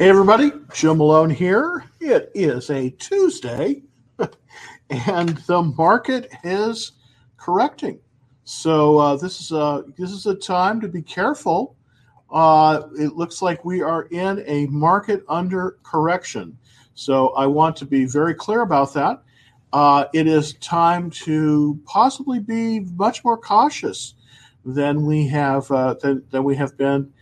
Hey, everybody, Joe Malone here. It is a Tuesday, and the market is correcting. So uh, this is a this is a time to be careful. Uh, it looks like we are in a market under correction. So I want to be very clear about that. Uh, it is time to possibly be much more cautious than we have uh, than, than we have been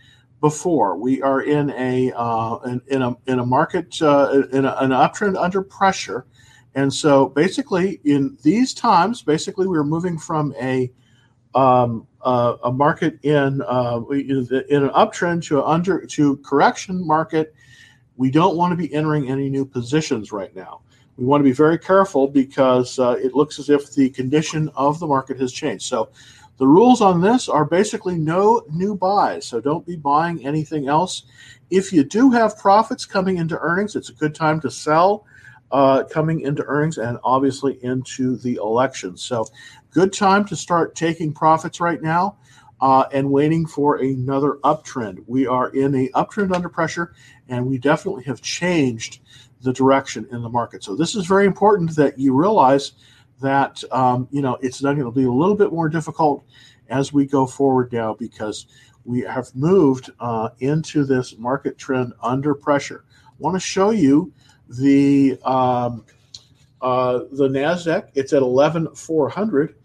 before. We are in a uh, in, in, a in a market uh, in a, an uptrend under pressure, and so basically in these times, basically we are moving from a um, uh, a market in uh, in an uptrend to under to correction market. We don't want to be entering any new positions right now. We want to be very careful because uh, it looks as if the condition of the market has changed. So the rules on this are basically no new buys, so don't be buying anything else. If you do have profits coming into earnings, it's a good time to sell uh, coming into earnings and obviously into the election. So, good time to start taking profits right now uh, and waiting for another uptrend. We are in a uptrend under pressure, and we definitely have changed the direction in the market. So, this is very important that you realize that um, you know it's going to be a little bit more difficult as we go forward now because we have moved uh, into this market trend under pressure. I want to show you the um, uh, the Nasdaq. It's at eleven four hundred.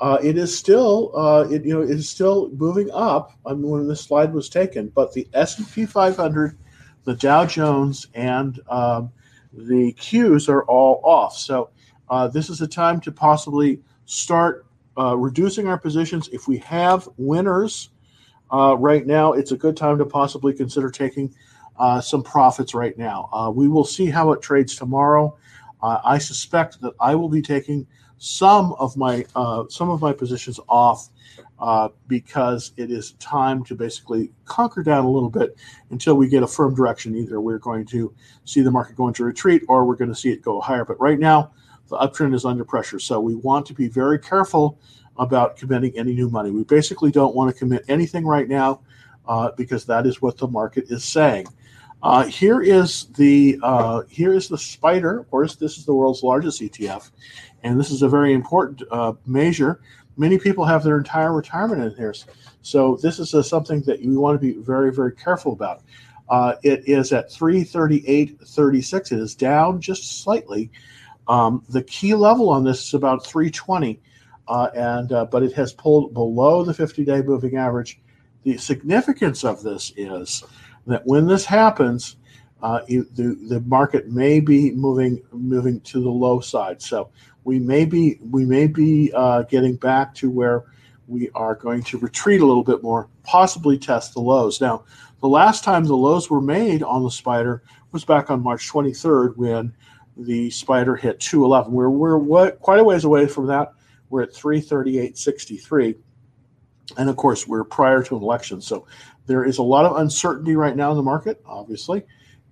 Uh, it is still uh, it you know it is still moving up. I mean, when this slide was taken, but the S and P 500, the Dow Jones, and um, the Qs are all off. So uh, this is a time to possibly start uh, reducing our positions. If we have winners uh, right now, it's a good time to possibly consider taking uh, some profits right now. Uh, we will see how it trades tomorrow. Uh, I suspect that I will be taking some of my some of my positions off because it is time to basically conquer down a little bit until we get a firm direction. Either we're going to see the market go into retreat or we're going to see it go higher. But right now, the uptrend is under pressure. So we want to be very careful about committing any new money. We basically don't want to commit anything right now uh, because that is what the market is saying. Uh, here is the uh, here is the spider. Of course, this is the world's largest ETF, and this is a very important uh, measure. Many people have their entire retirement in here, so this is a, something that you want to be very very careful about. Uh, it is at 338.36. It is down just slightly um, the key level on this is about 320, uh, and uh, but it has pulled below the 50-day moving average. The significance of this is that when this happens, uh, the the market may be moving moving to the low side. So we may be we may be uh, getting back to where we are going to retreat a little bit more, possibly test the lows. Now, the last time the lows were made on the spider was back on March 23rd when the spider hit 211. We're, we're what, quite a ways away from that. We're at 338.63. And of course, we're prior to an election. So there is a lot of uncertainty right now in the market, obviously.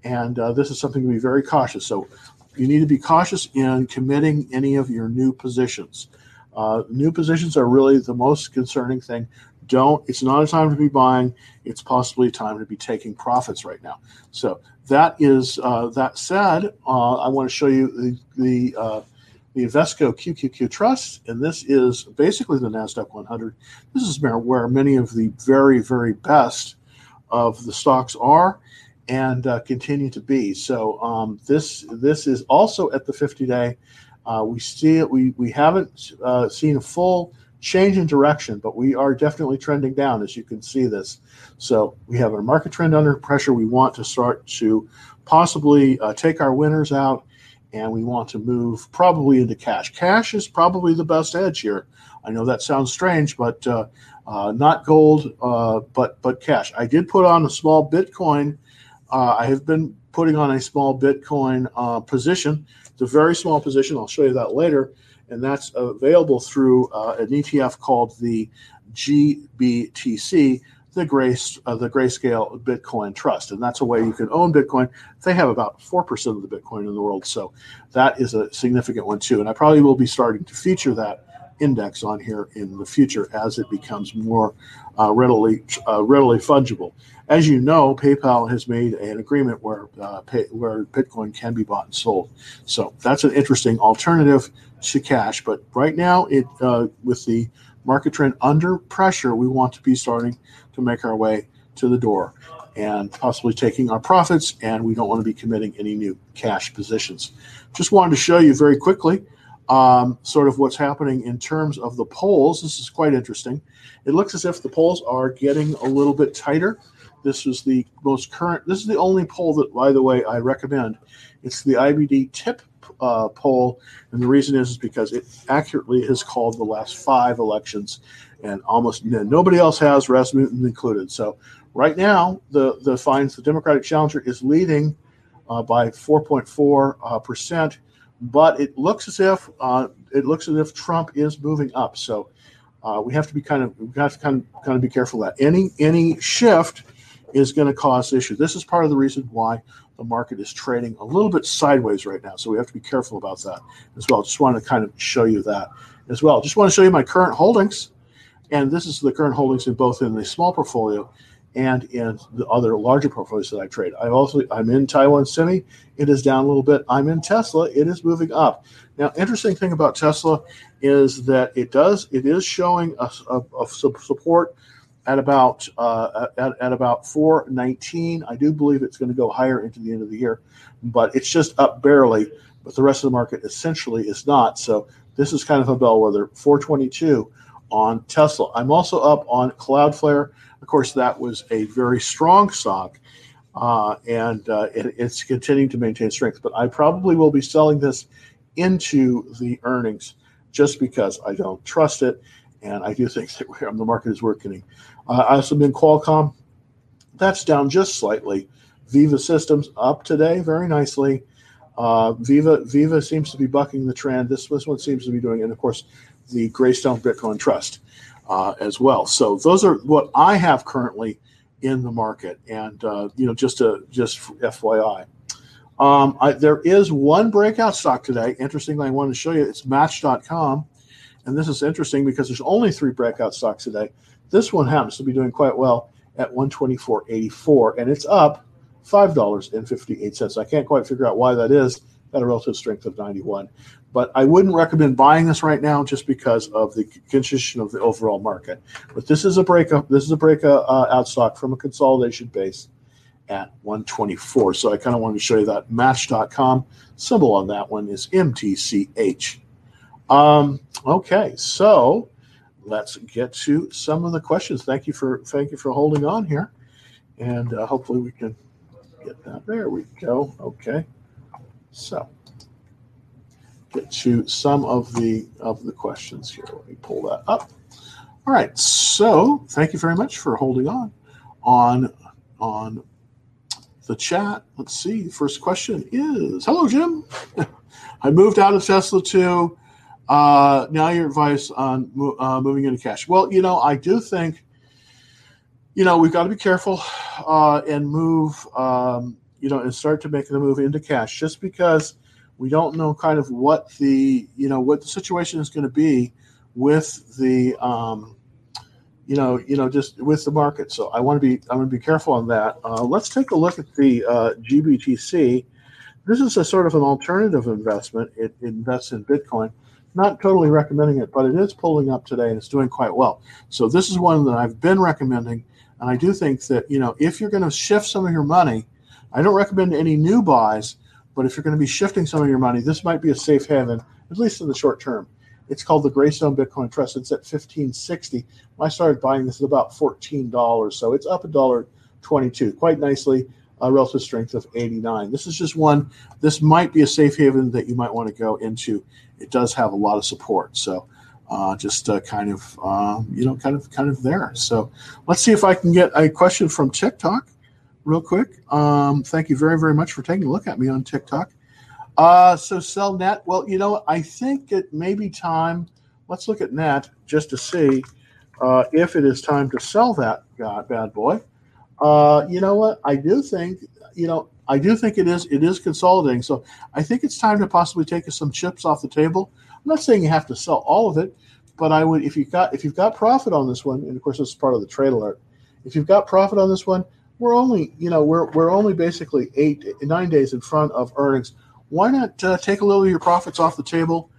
And uh, this is something to be very cautious. So you need to be cautious in committing any of your new positions. Uh, new positions are really the most concerning thing. Don't, it's not a time to be buying. It's possibly a time to be taking profits right now. So that is uh, that said, uh, I want to show you the the, uh, the Invesco QQQ Trust, and this is basically the Nasdaq 100. This is where many of the very very best of the stocks are and uh, continue to be. So um, this this is also at the 50 day. Uh, we see we we haven't uh, seen a full change in direction, but we are definitely trending down, as you can see this. So we have a market trend under pressure. We want to start to possibly uh, take our winners out, and we want to move probably into cash. Cash is probably the best edge here. I know that sounds strange, but uh, uh, not gold, uh, but but cash. I did put on a small Bitcoin. Uh, I have been putting on a small Bitcoin uh, position. It's a very small position. I'll show you that later and that's available through uh, an ETF called the GBTC, the Grace uh, the Grayscale Bitcoin Trust, and that's a way you can own Bitcoin. They have about four percent of the Bitcoin in the world, so that is a significant one too. And I probably will be starting to feature that index on here in the future as it becomes more uh, readily uh, readily fungible. As you know, PayPal has made an agreement where uh, pay, where Bitcoin can be bought and sold. So that's an interesting alternative to cash. But right now, it uh, with the market trend under pressure, we want to be starting to make our way to the door and possibly taking our profits. And we don't want to be committing any new cash positions. Just wanted to show you very quickly um, sort of what's happening in terms of the polls. This is quite interesting. It looks as if the polls are getting a little bit tighter. This is the most current, this is the only poll that, by the way, I recommend. It's the IBD TIPP uh, poll. And the reason is, is because it accurately has called the last five elections, and almost nobody else has, Rasmussen included. So right now, the, the finds the Democratic challenger is leading uh, by 4.4 uh, percent but it looks as if uh, it looks as if Trump is moving up. So uh, we have to be kind of we have to kind of kind of be careful that any any shift is going to cause issue. This is part of the reason why the market is trading a little bit sideways right now. So we have to be careful about that as well. Just want to kind of show you that as well. Just want to show you my current holdings, and this is the current holdings in both in the small portfolio and in the other larger portfolios that I trade. I also I'm in Taiwan Semi. It is down a little bit. I'm in Tesla. It is moving up. Now, interesting thing about Tesla is that it does it is showing a, a, a support at about uh, at, at about 419. I do believe it's going to go higher into the end of the year, but it's just up barely. But the rest of the market essentially is not. So this is kind of a bellwether. 422 on Tesla. I'm also up on Cloudflare. Of course, that was a very strong stock, uh, and uh, it, it's continuing to maintain strength. But I probably will be selling this into the earnings just because I don't trust it, and I do think that the market is working. Uh, I also been Qualcomm. That's down just slightly. Viva Systems up today very nicely. Uh, Viva Veeva seems to be bucking the trend. This this one seems to be doing, and of course, the Greystone Bitcoin Trust uh, as well. So those are what I have currently in the market, and uh, you know, just to just FYI. Um, I, there is one breakout stock today. Interestingly, I wanted to show you. It's Match.com, and this is interesting because there's only three breakout stocks today. This one happens to be doing quite well at 124.84, and it's up five dollars and fifty-eight cents. I can't quite figure out why that is. at a relative strength of 91. But I wouldn't recommend buying this right now just because of the condition of the overall market. But this is a breakup. This is a breakout uh, out stock from a consolidation base at 124. So I kind of wanted to show you that Match.com symbol on that one is MTCH. Um, okay, so let's get to some of the questions. Thank you for thank you for holding on here, and uh, hopefully we can get that. There we go. Okay, so get to some of the of the questions here. Let me pull that up. All right. So thank you very much for holding on on on the chat. Let's see. First question is Hello, Jim. I moved out of Tesla too. Uh, now your advice on uh, moving into cash. Well, you know, I do think, you know, we've got to be careful uh, and move, um, you know, and start to make the move into cash just because we don't know kind of what the you know what the situation is going to be with the um, you know you know just with the market. So I want to be I want to be careful on that. Uh, let's take a look at the uh, GBTC. This is a sort of an alternative investment. It, it invests in Bitcoin. Not totally recommending it, but it is pulling up today and it's doing quite well. So this is one that I've been recommending, and I do think that you know if you're going to shift some of your money, I don't recommend any new buys but if you're going to be shifting some of your money, this might be a safe haven, at least in the short term. It's called the Greystone Bitcoin Trust. It's at 1560. When I started buying this at about $14, so it's up a dollar 22, quite nicely. A relative strength of 89. This is just one. This might be a safe haven that you might want to go into. It does have a lot of support, so uh, just uh, kind of uh, you know, kind of kind of there. So let's see if I can get a question from TikTok real quick. Um, thank you very, very much for taking a look at me on TikTok. Uh, so sell net. Well, you know, I think it may be time. Let's look at net just to see uh, if it is time to sell that God, bad boy. Uh, you know what? I do think, you know, I do think it is it is consolidating. So I think it's time to possibly take some chips off the table. I'm not saying you have to sell all of it, but I would if you got if you've got profit on this one, and of course this is part of the trade alert. If you've got profit on this one, we're only you know we're we're only basically eight nine days in front of earnings. Why not uh, take a little of your profits off the table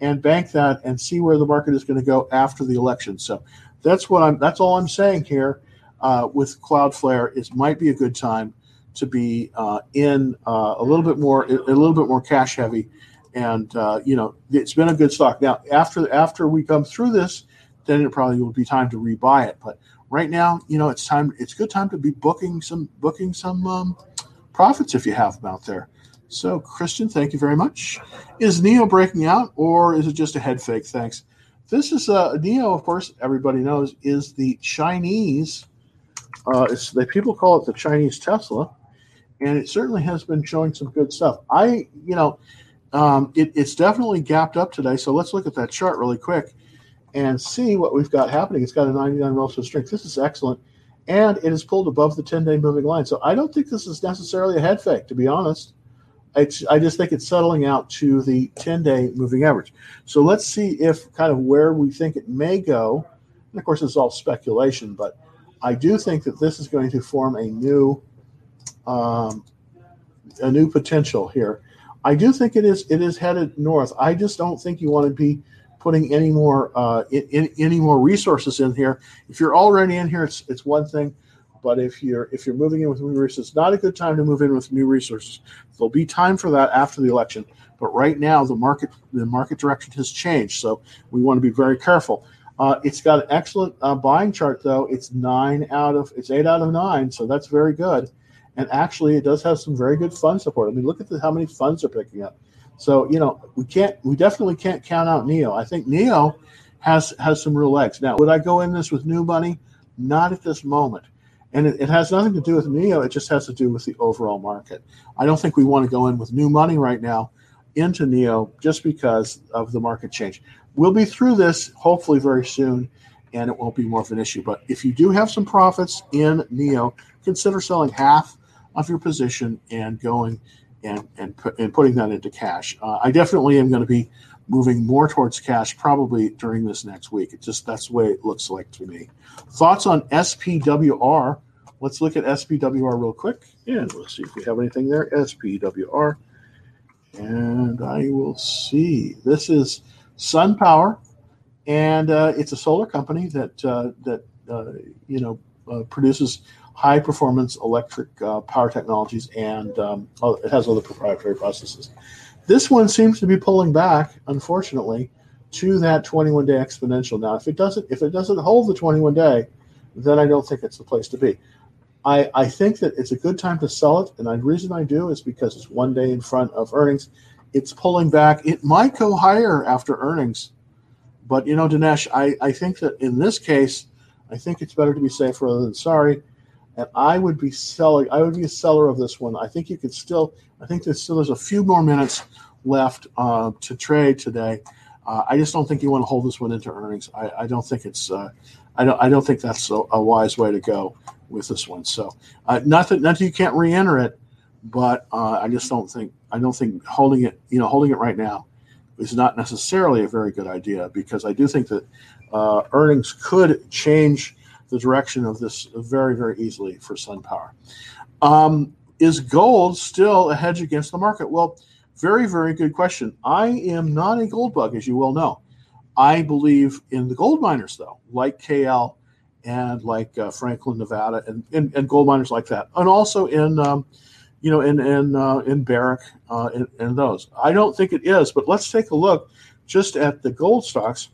and bank that and see where the market is going to go after the election? So that's what I'm. That's all I'm saying here uh, with Cloudflare. Is might be a good time to be uh, in uh, a little bit more a little bit more cash heavy and uh, you know it's been a good stock. Now after after we come through this, then it probably will be time to rebuy it. But right now, you know, it's time. It's good time to be booking some booking some um, profits if you have them out there. So Christian, thank you very much. Is NIO breaking out or is it just a head fake? Thanks. This is uh, NIO, of course, everybody knows is the Chinese. Uh, it's the people call it the Chinese Tesla, and it certainly has been showing some good stuff. I, you know, um, it, it's definitely gapped up today. So let's look at that chart really quick and see what we've got happening. It's got a 99 relative strength. This is excellent. And it is pulled above the 10 day moving line. So I don't think this is necessarily a head fake, to be honest. It's, I just think it's settling out to the 10 day moving average. So let's see if kind of where we think it may go. And of course, it's all speculation, but I do think that this is going to form a new um, a new potential here. I do think it is it is headed north. I just don't think you want to be putting any more uh, in, in, any more resources in here. If you're already in here, it's it's one thing, but if you're if you're moving in with new resources, it's not a good time to move in with new resources. There'll be time for that after the election, but right now the market the market direction has changed, so we want to be very careful. Uh, it's got an excellent uh, buying chart though. It's nine out of it's eight out of nine, so that's very good. And actually, it does have some very good fund support. I mean, look at the, how many funds are picking up. So you know, we can't, we definitely can't count out NIO. I think NIO has has some real legs. Now, would I go in this with new money? Not at this moment. And it, it, has nothing to do with NIO. It just has to do with the overall market. I don't think we want to go in with new money right now into NIO just because of the market change. We'll be through this hopefully very soon, and it won't be more of an issue. But if you do have some profits in NIO, consider selling half of your position and going and and, put, and putting that into cash. Uh, I definitely am going to be moving more towards cash probably during this next week. It just that's the way it looks like to me. Thoughts on SPWR? Let's look at SPWR real quick and let's see if we have anything there. SPWR, and I will see. This is SunPower, and uh, it's a solar company that uh, that uh, you know uh, produces high performance electric uh, power technologies, and um, oh, it has other proprietary processes. This one seems to be pulling back, unfortunately, to that 21 day exponential. Now, if it doesn't, if it doesn't hold the 21 day, then I don't think it's the place to be. I, I think that it's a good time to sell it, and the reason I do is because it's one day in front of earnings. It's pulling back. It might go higher after earnings, but you know, Dinesh, I, I think that in this case, I think it's better to be safe rather than sorry and I would be selling. I would be a seller of this one. I think you could still. I think there's still there's a few more minutes left uh, to trade today. Uh, I just don't think you want to hold this one into earnings. I, I don't think it's. Uh, I don't. I don't think that's a, a, wise way to go with this one. So, uh, not that not that you can't re-enter it, but uh, I just don't think. I don't think holding it. You know, holding it right now is not necessarily a very good idea because I do think that uh, earnings could change the direction of this very, very easily for SunPower. Um, is gold still a hedge against the market? Well, very, very good question. I am not a gold bug, as you well know. I believe in the gold miners, though, like KL and like uh, Franco-Nevada, and, and, and, gold miners like that, and also in, um, you know, in in uh, in Barrick uh, and, those. I don't think it is, but let's take a look just at the gold stocks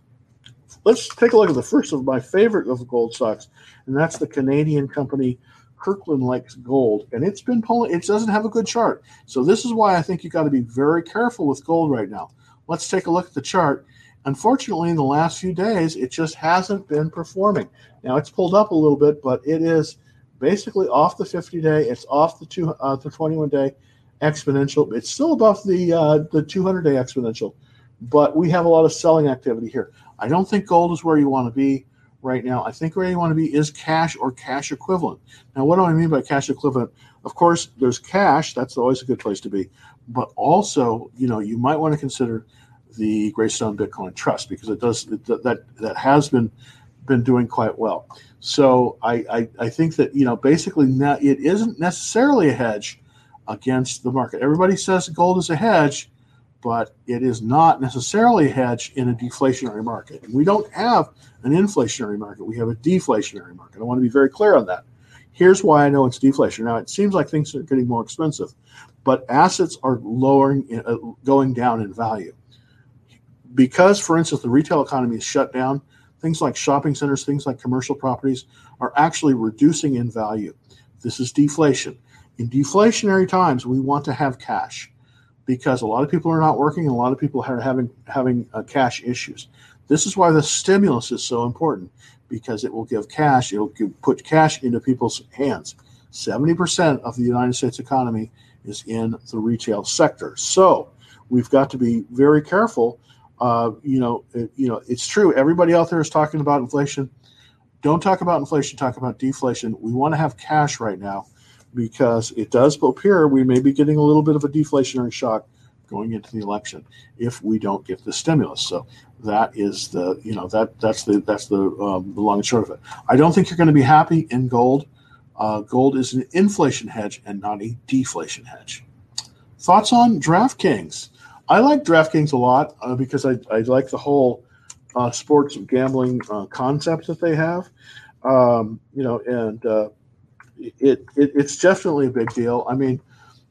Let's take a look at the first of my favorite of the gold stocks, and that's the Canadian company Kirkland Lake Gold. And it's been pulling, it doesn't have a good chart. So this is why I think you got to be very careful with gold right now. Let's take a look at the chart. Unfortunately, in the last few days, it just hasn't been performing. Now it's pulled up a little bit, but it is basically off the 50 day. It's off the two, uh, the 21 day exponential. It's still above the uh, the 200 day exponential, but we have a lot of selling activity here. I don't think gold is where you want to be right now. I think where you want to be is cash or cash equivalent. Now, what do I mean by cash equivalent? Of course, there's cash. That's always a good place to be. But also, you know, you might want to consider the Greystone Bitcoin Trust because it does that that has been been doing quite well. So I, I, I think that you know basically now it isn't necessarily a hedge against the market. Everybody says gold is a hedge, but it is not necessarily a hedge in a deflationary market. We don't have an inflationary market. We have a deflationary market. I want to be very clear on that. Here's why I know it's deflation. Now it seems like things are getting more expensive, but assets are lowering, uh, going down in value because, for instance, the retail economy is shut down, things like shopping centers, things like commercial properties are actually reducing in value. This is deflation. In deflationary times, we want to have cash because a lot of people are not working and a lot of people are having having uh, cash issues. This is why the stimulus is so important because it will give cash, it will give, put cash into people's hands. 70% of the United States economy is in the retail sector. So we've got to be very careful uh, you know, it, you know, it's true. Everybody out there is talking about inflation. Don't talk about inflation. Talk about deflation. We want to have cash right now because it does appear we may be getting a little bit of a deflationary shock going into the election if we don't get the stimulus. So that is the you know that that's the that's the, um, the long and short of it. I don't think you're going to be happy in gold. Uh, gold is an inflation hedge and not a deflation hedge. Thoughts on DraftKings? I like DraftKings a lot uh, because I, I like the whole uh, sports gambling uh, concept that they have. Um, you know, and uh, it, it, it's definitely a big deal. I mean,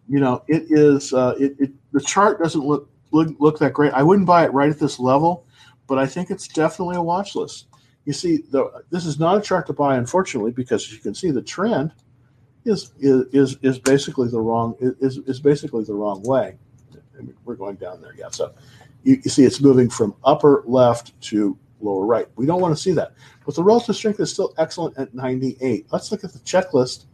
you know, it is uh, it, it the chart doesn't look, look look that great. I wouldn't buy it right at this level, but I think it's definitely a watch list. You see, the, this is not a chart to buy, unfortunately, because you can see the trend is is is basically the wrong is is basically the wrong way we're going down there. Yeah. So you, you, see it's moving from upper left to lower right. We don't want to see that. But the relative strength is still excellent at 98. Let's look at the checklist.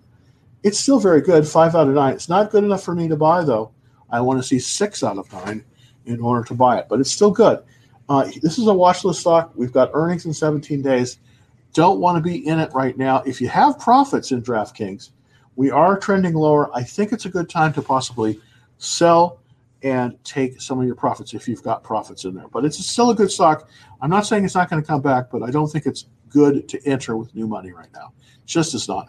It's still very good, five out of nine. It's not good enough for me to buy, though. I want to see six out of nine in order to buy it, but it's still good. Uh, this is a watch list stock. We've got earnings in 17 days. Don't want to be in it right now. If you have profits in DraftKings, we are trending lower. I think it's a good time to possibly sell and take some of your profits if you've got profits in there. But it's still a good stock. I'm not saying it's not going to come back, but I don't think it's good to enter with new money right now. Just as not.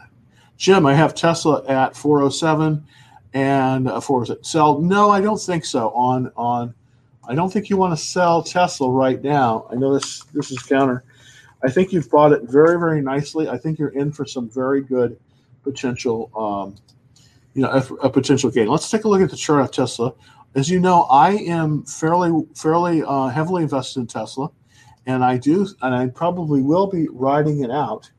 Jim, I have Tesla at 407 and uh, for sell. No, I don't think so. On on, I don't think you want to sell Tesla right now. I know this this is counter. I think you've bought it very very nicely. I think you're in for some very good potential. Um, you know, a, a potential gain. Let's take a look at the chart of Tesla as you know, I am fairly fairly uh, heavily invested in Tesla, and I do, and I probably will be riding it out.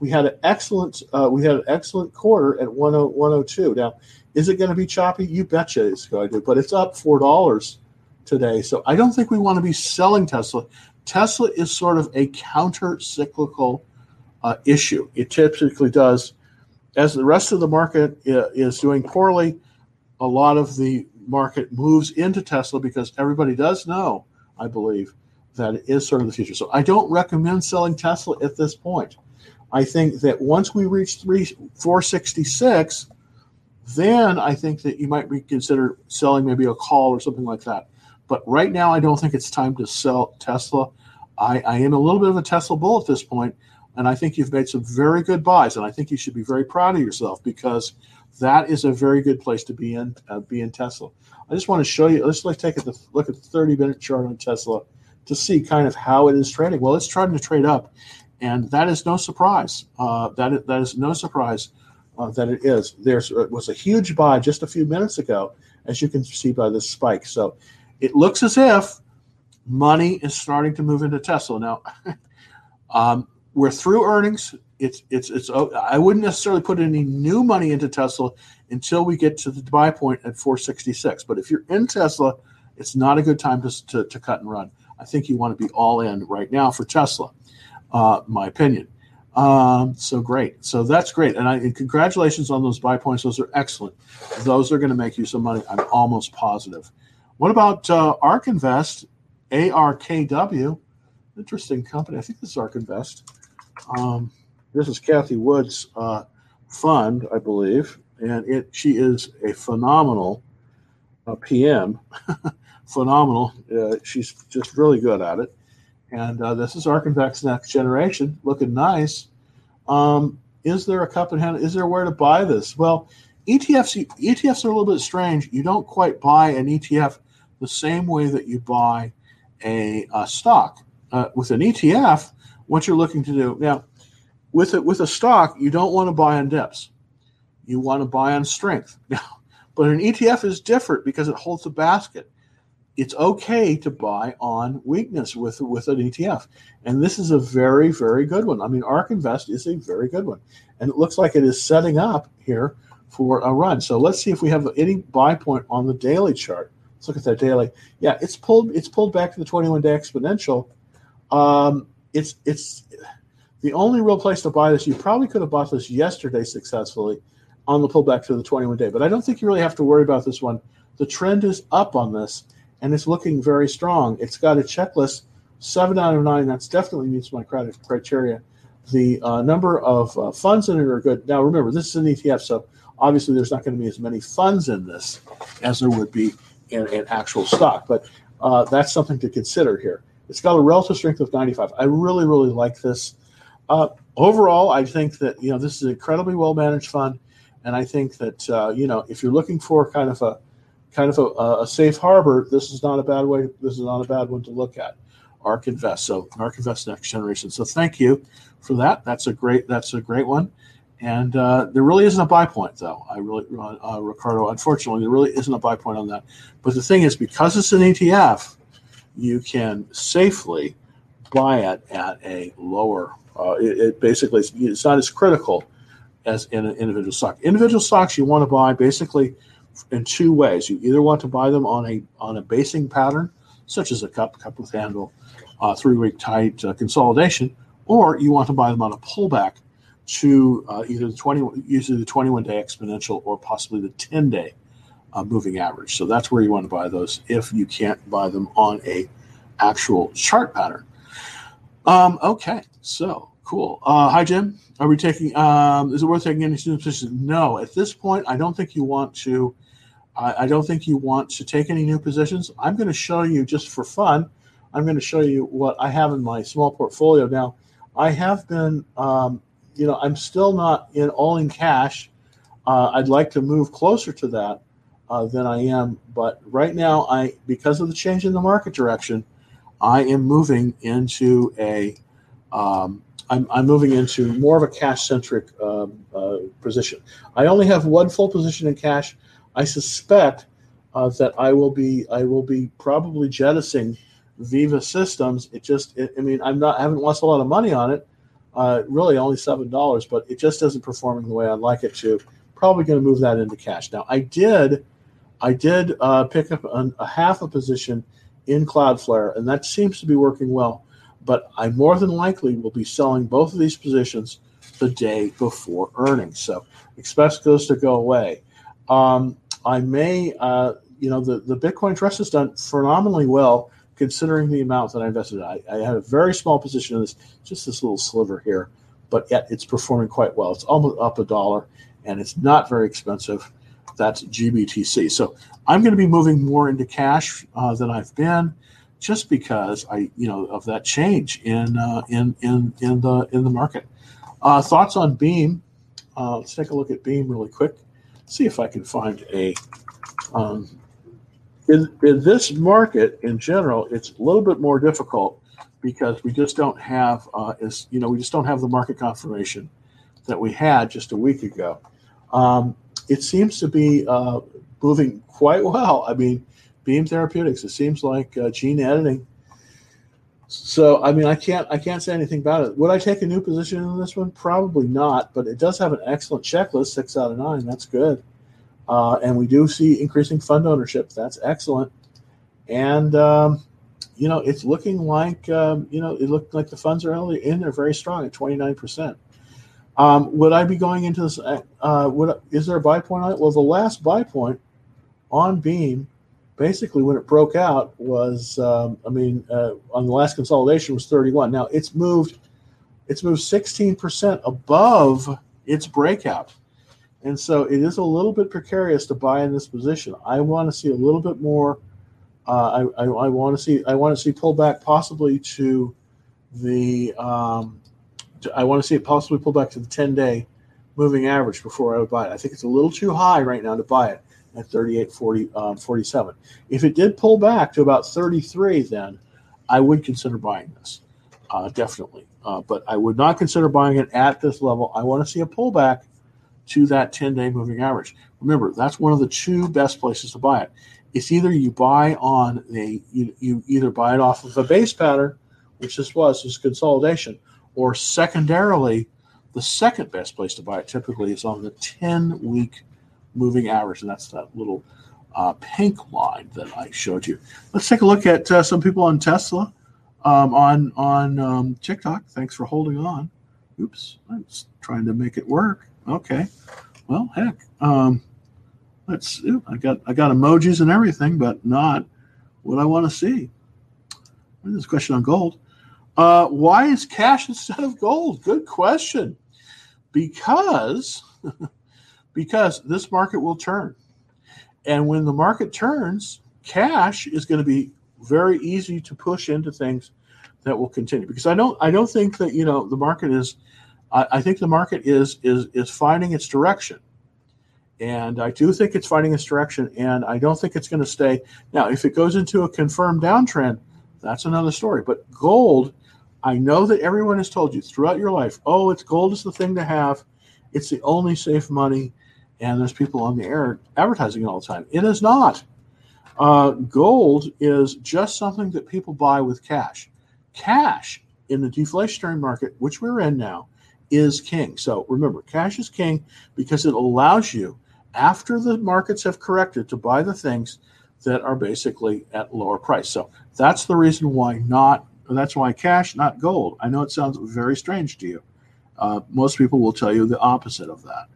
We had an excellent uh, we had an excellent quarter at 102. Now, is it going to be choppy? You betcha it's going to, but it's up four dollars today. So I don't think we want to be selling Tesla. Tesla is sort of a counter cyclical uh, issue. It typically does, as the rest of the market uh, is doing poorly. A lot of the market moves into Tesla because everybody does know, I believe, that it is sort of the future. So I don't recommend selling Tesla at this point. I think that once we reach three, 466, then I think that you might reconsider selling maybe a call or something like that. But right now, I don't think it's time to sell Tesla. I, I am a little bit of a Tesla bull at this point, and I think you've made some very good buys, and I think you should be very proud of yourself because – that is a very good place to be in. Uh, be in Tesla. I just want to show you. Let's let's take a look at the 30 minute chart on Tesla to see kind of how it is trading. Well, it's trying to trade up, and that is no surprise. Uh, that that is no surprise uh, that it is. There uh, was a huge buy just a few minutes ago, as you can see by this spike. So it looks as if money is starting to move into Tesla now. um, we're through earnings it's it's it's oh, I wouldn't necessarily put any new money into Tesla until we get to the buy point at 466. But if you're in Tesla, it's not a good time to, to, to cut and run. I think you want to be all in right now for Tesla, uh, my opinion. Um, so great. So that's great. And, I, and congratulations on those buy points. Those are excellent. Those are going to make you some money. I'm almost positive. What about uh, ARK Invest, ARKW? Interesting company. I think this is ARK Invest. Um, this is Cathie Wood's uh, fund, I believe, and it she is a phenomenal uh, PM, phenomenal. Uh, she's just really good at it. And uh, this is Invest Next Generation, looking nice. Um, is there a cup in hand? Is there where to buy this? Well, ETFs ETFs are a little bit strange. You don't quite buy an ETF the same way that you buy a, a stock. Uh, with an ETF, what you're looking to do now, with it with a stock, you don't want to buy on dips. You want to buy on strength. Now, but an ETF is different because it holds a basket it's okay to buy on weakness with with an ETF, and this is a very very good one. I mean, ARK Invest is a very good one, and it looks like it is setting up here for a run. So let's see if we have any buy point on the daily chart. Let's look at that daily. Yeah, it's pulled it's pulled back to the 21 day exponential. Um, it's it's the only real place to buy this. You probably could have bought this yesterday successfully on the pullback to the 21 day, but I don't think you really have to worry about this one. The trend is up on this and it's looking very strong. It's got a checklist, seven out of nine. That's definitely meets my criteria. The uh, number of uh, funds in it are good. Now, remember, this is an ETF, so obviously there's not going to be as many funds in this as there would be in an actual stock, but uh, that's something to consider here. It's got a relative strength of 95. I really, really like this. Uh, overall, I think that you know this is an incredibly well managed fund, and I think that uh, you know if you're looking for kind of a kind of a, a, safe harbor, this is not a bad way. This is not a bad one to look at. ARK Invest. So ARK Invest Next Generation. So thank you for that. That's a great. That's a great one. And uh, there really isn't a buy point, though. I really, uh, uh Ricardo. Unfortunately, there really isn't a buy point on that. But the thing is, because it's an ETF, you can safely buy it at a lower. Uh, it, it, basically it's not as critical as in an individual stock. Individual stocks you want to buy basically in two ways. You either want to buy them on a on a basing pattern, such as a cup, cup with handle, uh, three week tight uh, consolidation, or you want to buy them on a pullback to uh, either the 20 usually the 21 day exponential or possibly the 10 day uh, moving average. So that's where you want to buy those if you can't buy them on a actual chart pattern. Um, okay, so cool. Uh, hi Jim. Are we taking? Um, is it worth taking any student positions? No. At this point, I don't think you want to I, I, don't think you want to take any new positions. I'm going to show you just for fun. I'm going to show you what I have in my small portfolio now. I have been, um, you know, I'm still not in all in cash. Uh, I'd like to move closer to that uh, than I am, but right now, I because of the change in the market direction, I am moving into a um, I'm, I'm, moving into more of a cash centric um, uh, position. I only have one full position in cash. I suspect uh, that I will be I will be probably jettisoning Viva Systems. It just it, I mean I'm not I haven't lost a lot of money on it. Uh, really only seven dollars, but it just isn't performing the way I'd like it to. Probably going to move that into cash. Now I did I did uh, pick up a, a half a position in Cloudflare, and that seems to be working well. But I more than likely will be selling both of these positions the day before earnings. So expect those to go away. Um, I may, uh, you know, the, the Bitcoin Trust has done phenomenally well considering the amount that I invested. I, I had a very small position in this, just this little sliver here, but yet it's performing quite well. It's almost up a dollar and it's not very expensive. That's GBTC. So I'm going to be moving more into cash uh, than I've been, just because I, you know, of that change in uh, in in in the in the market. Uh, thoughts on Beam? Uh, let's take a look at Beam really quick see if I can find a. Um, in, in this market in general, it's a little bit more difficult because we just don't have, uh, is you know, we just don't have the market confirmation that we had just a week ago. Um, it seems to be uh, moving quite well. I mean, Beam Therapeutics. It seems like uh, gene editing so I mean, I can't I can't say anything about it. Would I take a new position in this one? Probably not, but it does have an excellent checklist, six out of nine. That's good, uh, and we do see increasing fund ownership. That's excellent, and um, you know, it's looking like um, you know it looked like the funds are in there very strong at twenty nine percent. Um, would I be going into this? Uh, would is there a buy point on it? Well, the last buy point on Beam basically when it broke out was um, i mean uh, on the last consolidation was 31 now it's moved it's moved 16% above its breakout. And so it is a little bit precarious to buy in this position. I want to see a little bit more Uh, I, I, I want to see I want to see pullback possibly to the um, to, I want to see it possibly pull back to the 10 day moving average before I would buy it. I think it's a little too high right now to buy it at 38 40, um, 47. If it did pull back to about 33, then I would consider buying this uh, definitely. Uh, but I would not consider buying it at this level. I want to see a pullback to that 10 day moving average. Remember, that's one of the two best places to buy it. It's either you buy on the you, you either buy it off of a base pattern, which this was, this consolidation, or secondarily, the second best place to buy it typically is on the 10 week moving average. And that's that little uh, pink line that I showed you. Let's take a look at uh, some people on Tesla um, on on um, TikTok. Thanks for holding on. Oops, I was trying to make it work. Okay, well, heck, um, let's. I got I got emojis and everything, but not what I want to see. A question on gold. Uh, why is cash instead of gold? Good question. Because because this market will turn, and when the market turns, cash is going to be very easy to push into things that will continue. Because I don't I don't think that you know the market is I, I, think the market is is is finding its direction. And I do think it's finding its direction and I don't think it's going to stay. Now if it goes into a confirmed downtrend that's another story. But gold I know that everyone has told you throughout your life oh it's gold is the thing to have. It's the only safe money and there's people on the air advertising it all the time it is not uh, gold is just something that people buy with cash cash in the deflationary market, which we're in now, is king. So remember, cash is king because it allows you, after the markets have corrected, to buy the things that are basically at lower price. So that's the reason why not. That's why cash, not gold. I know it sounds very strange to you. Uh, most people will tell you the opposite of that.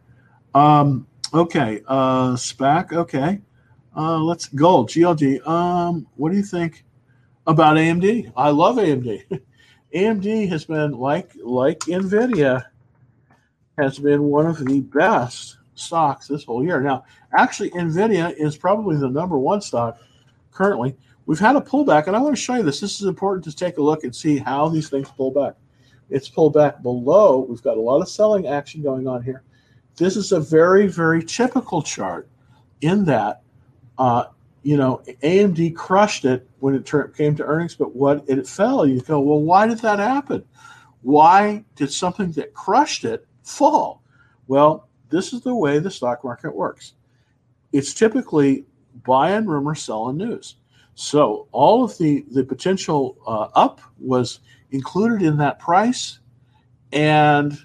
Um, okay, uh, SPAC. Okay, uh, let's gold GLD. Um, what do you think? about AMD. I love AMD. AMD has been like like Nvidia has been one of the best stocks this whole year. Now, actually, Nvidia is probably the number one stock currently. We've had a pullback, and I want to show you this. This is important to take a look and see how these things pull back. It's pulled back below. We've got a lot of selling action going on here. This is a very, very typical chart in that uh, you know, AMD crushed it when it ter- came to earnings, but what it fell, you go, well, why did that happen? Why did something that crushed it fall? Well, this is the way the stock market works. It's typically buy on rumor, sell on news. So all of the the potential uh, up was included in that price, and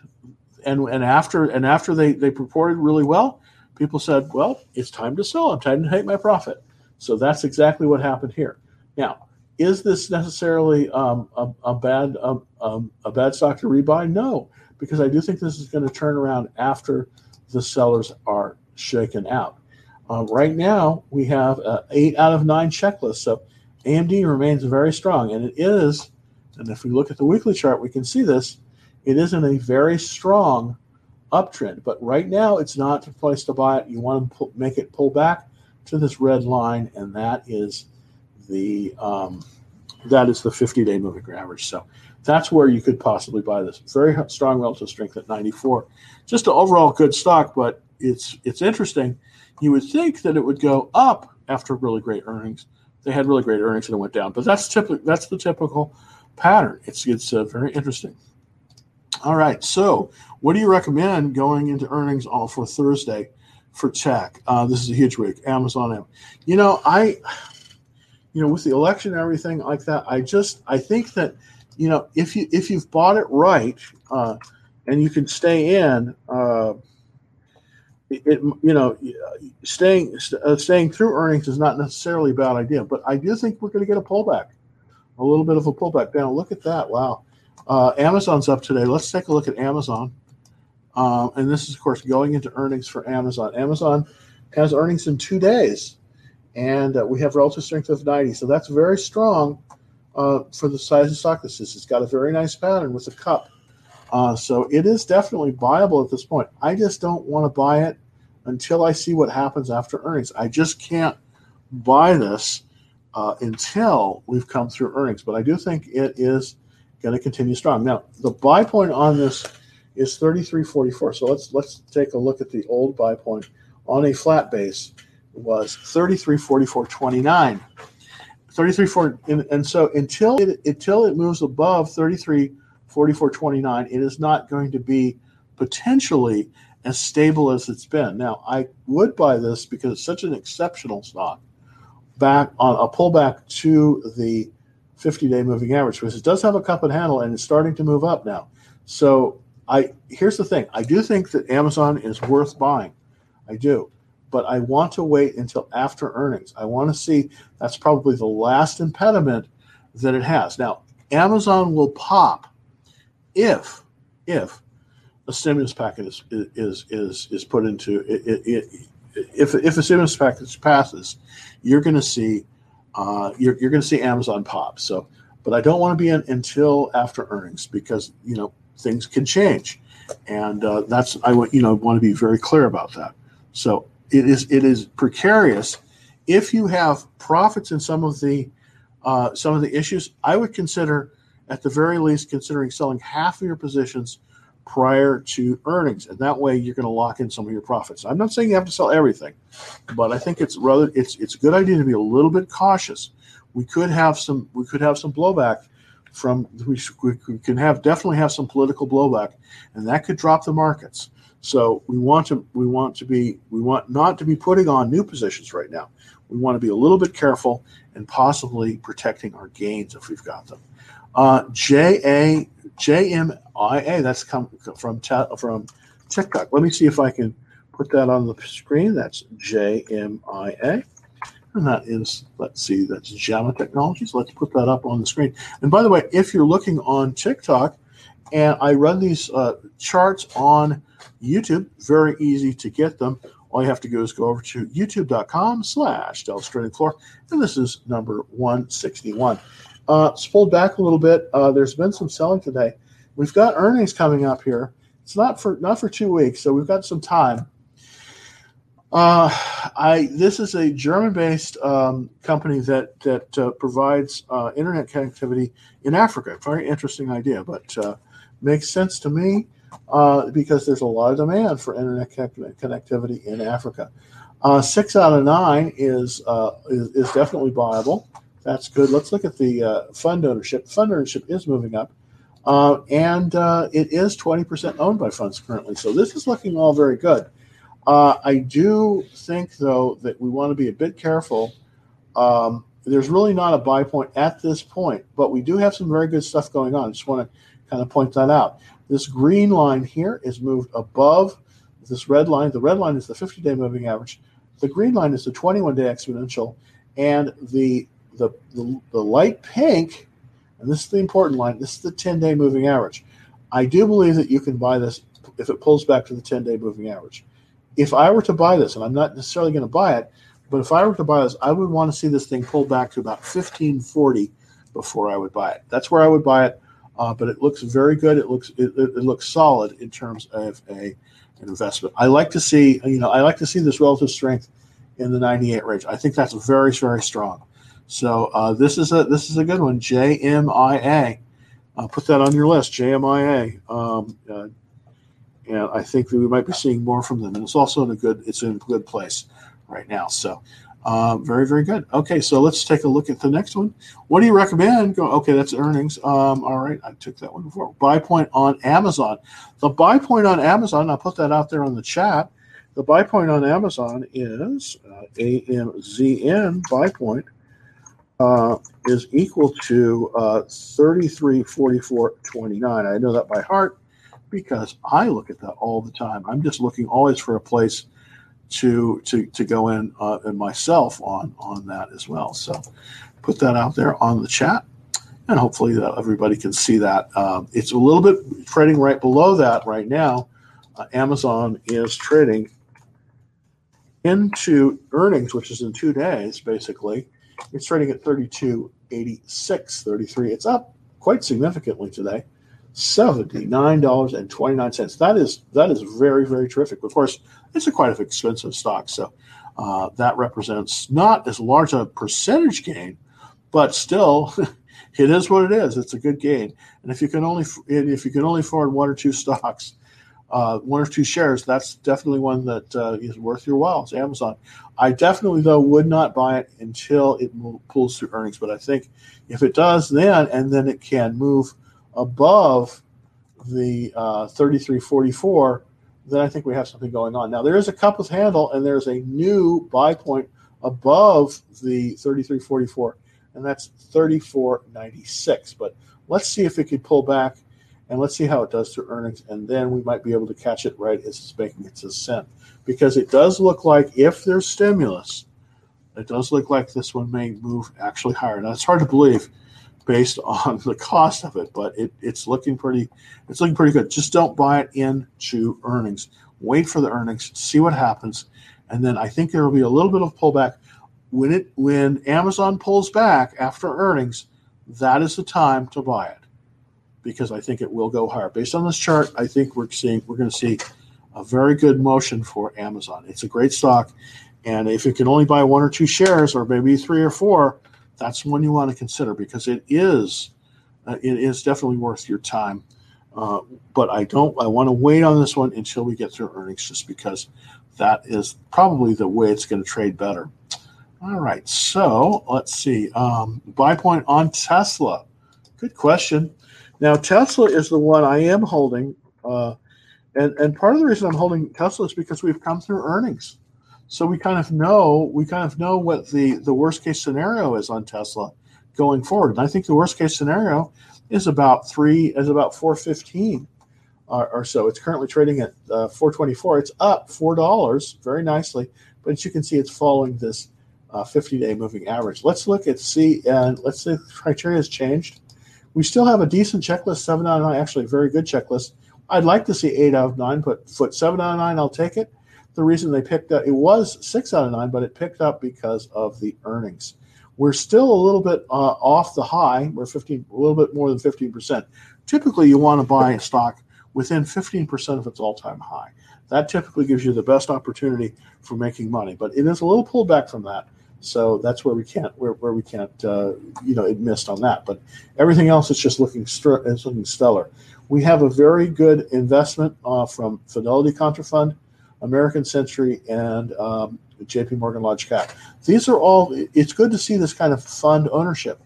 and and after and after they they purported really well, people said, well, it's time to sell. I'm time to take my profit. So that's exactly what happened here. Now, is this necessarily um, a, a, bad um, um, a bad stock to rebuy? No, because I do think this is going to turn around after the sellers are shaken out. Uh, right now, we have eight out of nine checklists, so AMD remains very strong, and it is. And if we look at the weekly chart, we can see this. It is in a very strong uptrend, but right now it's not the place to buy it. You want to make it pull back to this red line, and that is the um, that is the 50-day moving average. So that's where you could possibly buy this. Very strong relative strength at 94. Just an overall good stock, but it's it's interesting. You would think that it would go up after really great earnings. They had really great earnings and it went down, but that's typical. That's the typical pattern. It's it's uh, very interesting. All right, so what do you recommend going into earnings all for Thursday? for tech. Uh, this is a huge week. Amazon. You know, I, you know, with the election and everything like that, I just I think that, you know, if you if you've bought it right, uh, and you can stay in, uh, it, you know, staying uh, staying through earnings is not necessarily a bad idea. But I do think we're going to get a pullback, a little bit of a pullback down. Look at that! Wow, uh, Amazon's up today. Let's take a look at Amazon. Um, and this is, of course, going into earnings for Amazon. Amazon has earnings in two days, and uh, we have relative strength of 90. So that's very strong uh, for the size of stock this is. It's got a very nice pattern with a cup. Uh, so it is definitely viable at this point. I just don't want to buy it until I see what happens after earnings. I just can't buy this uh, until we've come through earnings. But I do think it is going to continue strong. Now, the buy point on this is 33.44. So let's let's take a look at the old buy point on a flat base was 33.44.29. 33 4 and, and so until it until it moves above 33 44 29 it is not going to be potentially as stable as it's been now i would buy this because it's such an exceptional stock back on a pullback to the 50 day moving average. Because it does have a cup and handle and it's starting to move up now. So i here's the thing. I do think that amazon is worth buying. I do. But I want to wait until after earnings. I want to see that's probably the last impediment that it has. Now, Amazon will pop if if a stimulus package is is is, is put into it, it, it, if if a stimulus package passes, you're going to see uh, you're, you're going to see Amazon pop. So, but I don't want to be in until after earnings because you know things can change, and uh, that's I want you know want to be very clear about that. So it is it is precarious. If you have profits in some of the uh, some of the issues, I would consider at the very least considering selling half of your positions prior to earnings, and that way you're going to lock in some of your profits. I'm not saying you have to sell everything, but I think it's rather it's it's a good idea to be a little bit cautious. We could have some we could have some blowback from we, we can have definitely have some political blowback, and that could drop the markets. So we want to we want to be we want not to be putting on new positions right now. We want to be a little bit careful and possibly protecting our gains if we've got them. Uh, J A J M I A that's come from from TikTok. Let me see if I can put that on the screen. That's J M I A. And that is, let's see, that's Jumia Technologies. Let's put that up on the screen. And by the way, if you're looking on TikTok, and I run these uh, charts on YouTube. Very easy to get them. All you have to do is go over to youtube.com slash Del's Trading Floor. And this is number 161. Uh, it's pulled back a little bit. Uh, there's been some selling today. We've got earnings coming up here. It's not for not for two weeks, so we've got some time. Uh, I this is a German-based um, company that that uh, provides uh, internet connectivity in Africa. Very interesting idea, but uh, makes sense to me uh, because there's a lot of demand for internet connectivity in Africa. Uh, six out of nine is, is, is definitely viable. That's good. Let's look at the fund ownership. Fund ownership is moving up, uh, and uh, it is 20% owned by funds currently. So this is looking all very good. I do think, though, that we want to be a bit careful. Um, there's really not a buy point at this point, but we do have some very good stuff going on. I just want to kind of point that out. This green line here is moved above this red line. The red line is the 50 day moving average. The green line is the 21 day exponential. And the, the, the, the light pink, and this is the important line, this is the 10 day moving average. I do believe that you can buy this if it pulls back to the 10 day moving average. If I were to buy this, and I'm not necessarily going to buy it, but if I were to buy this, I would want to see this thing pull back to about 1540 before I would buy it. That's where I would buy it uh, but it looks very good. It looks it, it, looks solid in terms of a an investment. I like to see you know I like to see this relative strength in the 98 range. I think that's very very strong. So uh, this is a this is a good one. JMIA. Uh, put that on your list. JMIA. Um, uh, and I think that we might be seeing more from them. And it's also in a good it's in a good place right now. So uh, very, very good. Okay, so let's take a look at the next one. What do you recommend? Go. Okay, that's earnings. Um, all right, I took that one before. Buy point on Amazon. The buy point on Amazon. I'll put that out there on the chat. The buy point on Amazon is uh, AMZN buy point uh, is equal to uh, 33.44.29. I know that by heart because I look at that all the time. I'm just looking always for a place to to to go in uh, and myself on on that as well. So put that out there on the chat, and hopefully that everybody can see that. Uh, it's a little bit trading right below that right now. Uh, Amazon is trading into earnings, which is in two days basically. It's trading at 32.86, 33. It's up quite significantly today. $79.29. That is that is very, very terrific. Of course, it's a quite an expensive stock, so uh, that represents not as large a percentage gain, but still, it is what it is. It's a good gain, and if you can only if you can only afford one or two stocks, uh, one or two shares, that's definitely one that uh, is worth your while. It's Amazon. I definitely though would not buy it until it pulls through earnings, but I think if it does then, and then it can move above the uh, 3344, then I think we have something going on. Now there is a cup with handle, and there's a new buy point above the 3344, and that's 3496. But let's see if it could pull back, and let's see how it does to earnings, and then we might be able to catch it right as it's making its ascent, because it does look like if there's stimulus, it does look like this one may move actually higher. Now it's hard to believe based on the cost of it, but it, it's looking pretty it's looking pretty good. Just don't buy it into earnings. Wait for the earnings, see what happens, and then I think there will be a little bit of pullback when it when Amazon pulls back after earnings. That is the time to buy it because I think it will go higher. Based on this chart, I think we're seeing we're going to see a very good motion for Amazon. It's a great stock, and if you can only buy one or two shares, or maybe three or four, that's one you want to consider because it is uh, it is definitely worth your time. Uh, but I don't. I want to wait on this one until we get through earnings, just because that is probably the way it's going to trade better. All right, so let's see. Um, buy point on Tesla. Good question. Now Tesla is the one I am holding, uh, and and part of the reason I'm holding Tesla is because we've come through earnings. So we kind of know we kind of know what the the worst case scenario is on Tesla going forward. And I think the worst case scenario is about three is about four fifteen uh, or so. It's currently trading at uh, four twenty four. It's up four dollars very nicely, but as you can see, it's following this uh, fifty day moving average. Let's look at see and let's see the criteria has changed. We still have a decent checklist, seven out of nine, actually a very good checklist. I'd like to see eight out of nine, but foot seven out of nine, I'll take it the reason they picked up. It was six out of nine, but it picked up because of the earnings. We're still a little bit uh, off the high. We're 15, a little bit more than 15%. Typically, you want to buy a stock within 15% of its all-time high. That typically gives you the best opportunity for making money, but it is a little pullback from that. So that's where we can't where, where we can't uh, you know it missed on that. But everything else is just looking is looking stellar. We have a very good investment uh, from Fidelity Contrafund American Century, and um, JP Morgan Large Cap. These are all, it's good to see this kind of fund ownership.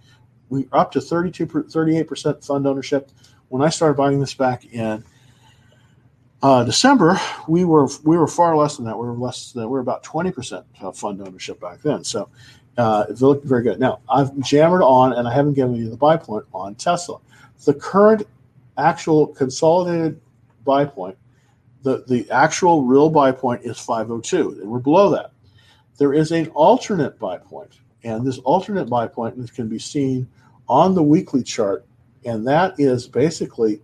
We're up to 32, 38% fund ownership. When I started buying this back in uh, December, we were we were far less than that. We were less than we were about 20% fund ownership back then. So uh, it looked very good. Now I've jammered on, and I haven't given you the buy point on Tesla. The current actual consolidated buy point the, the actual real buy point is 502, and we're below that. There is an alternate buy point, and this alternate buy point can be seen on the weekly chart, and that is basically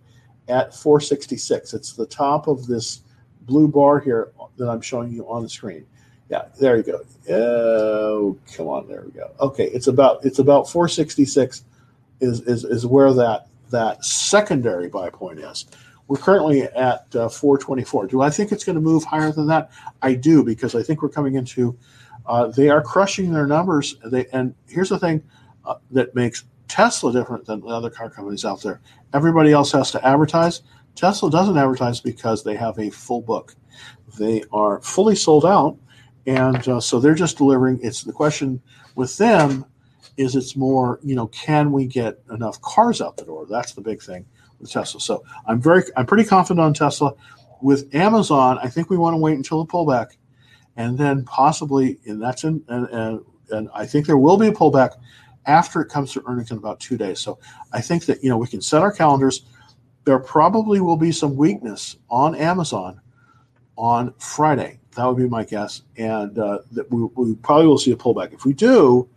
at 466. It's the top of this blue bar here that I'm showing you on the screen. Yeah, there you go. Oh, come on, there we go. Okay, it's about it's about 466 is is, is where that that secondary buy point is. We're currently at uh, 424. Do I think it's going to move higher than that? I do because I think we're coming into. Uh, they are crushing their numbers. They and here's the thing uh, that makes Tesla different than the other car companies out there. Everybody else has to advertise. Tesla doesn't advertise because they have a full book. They are fully sold out, and uh, so they're just delivering. It's the question with them is it's more you know can we get enough cars out the door? That's the big thing with Tesla. So I'm very, I'm pretty confident on Tesla. With Amazon, I think we want to wait until the pullback, and then possibly, and that's in, and, and, and I think there will be a pullback after it comes to earnings in about two days. So I think that you know we can set our calendars. There probably will be some weakness on Amazon on Friday. That would be my guess, and uh, that we, we probably will see a pullback. If we do,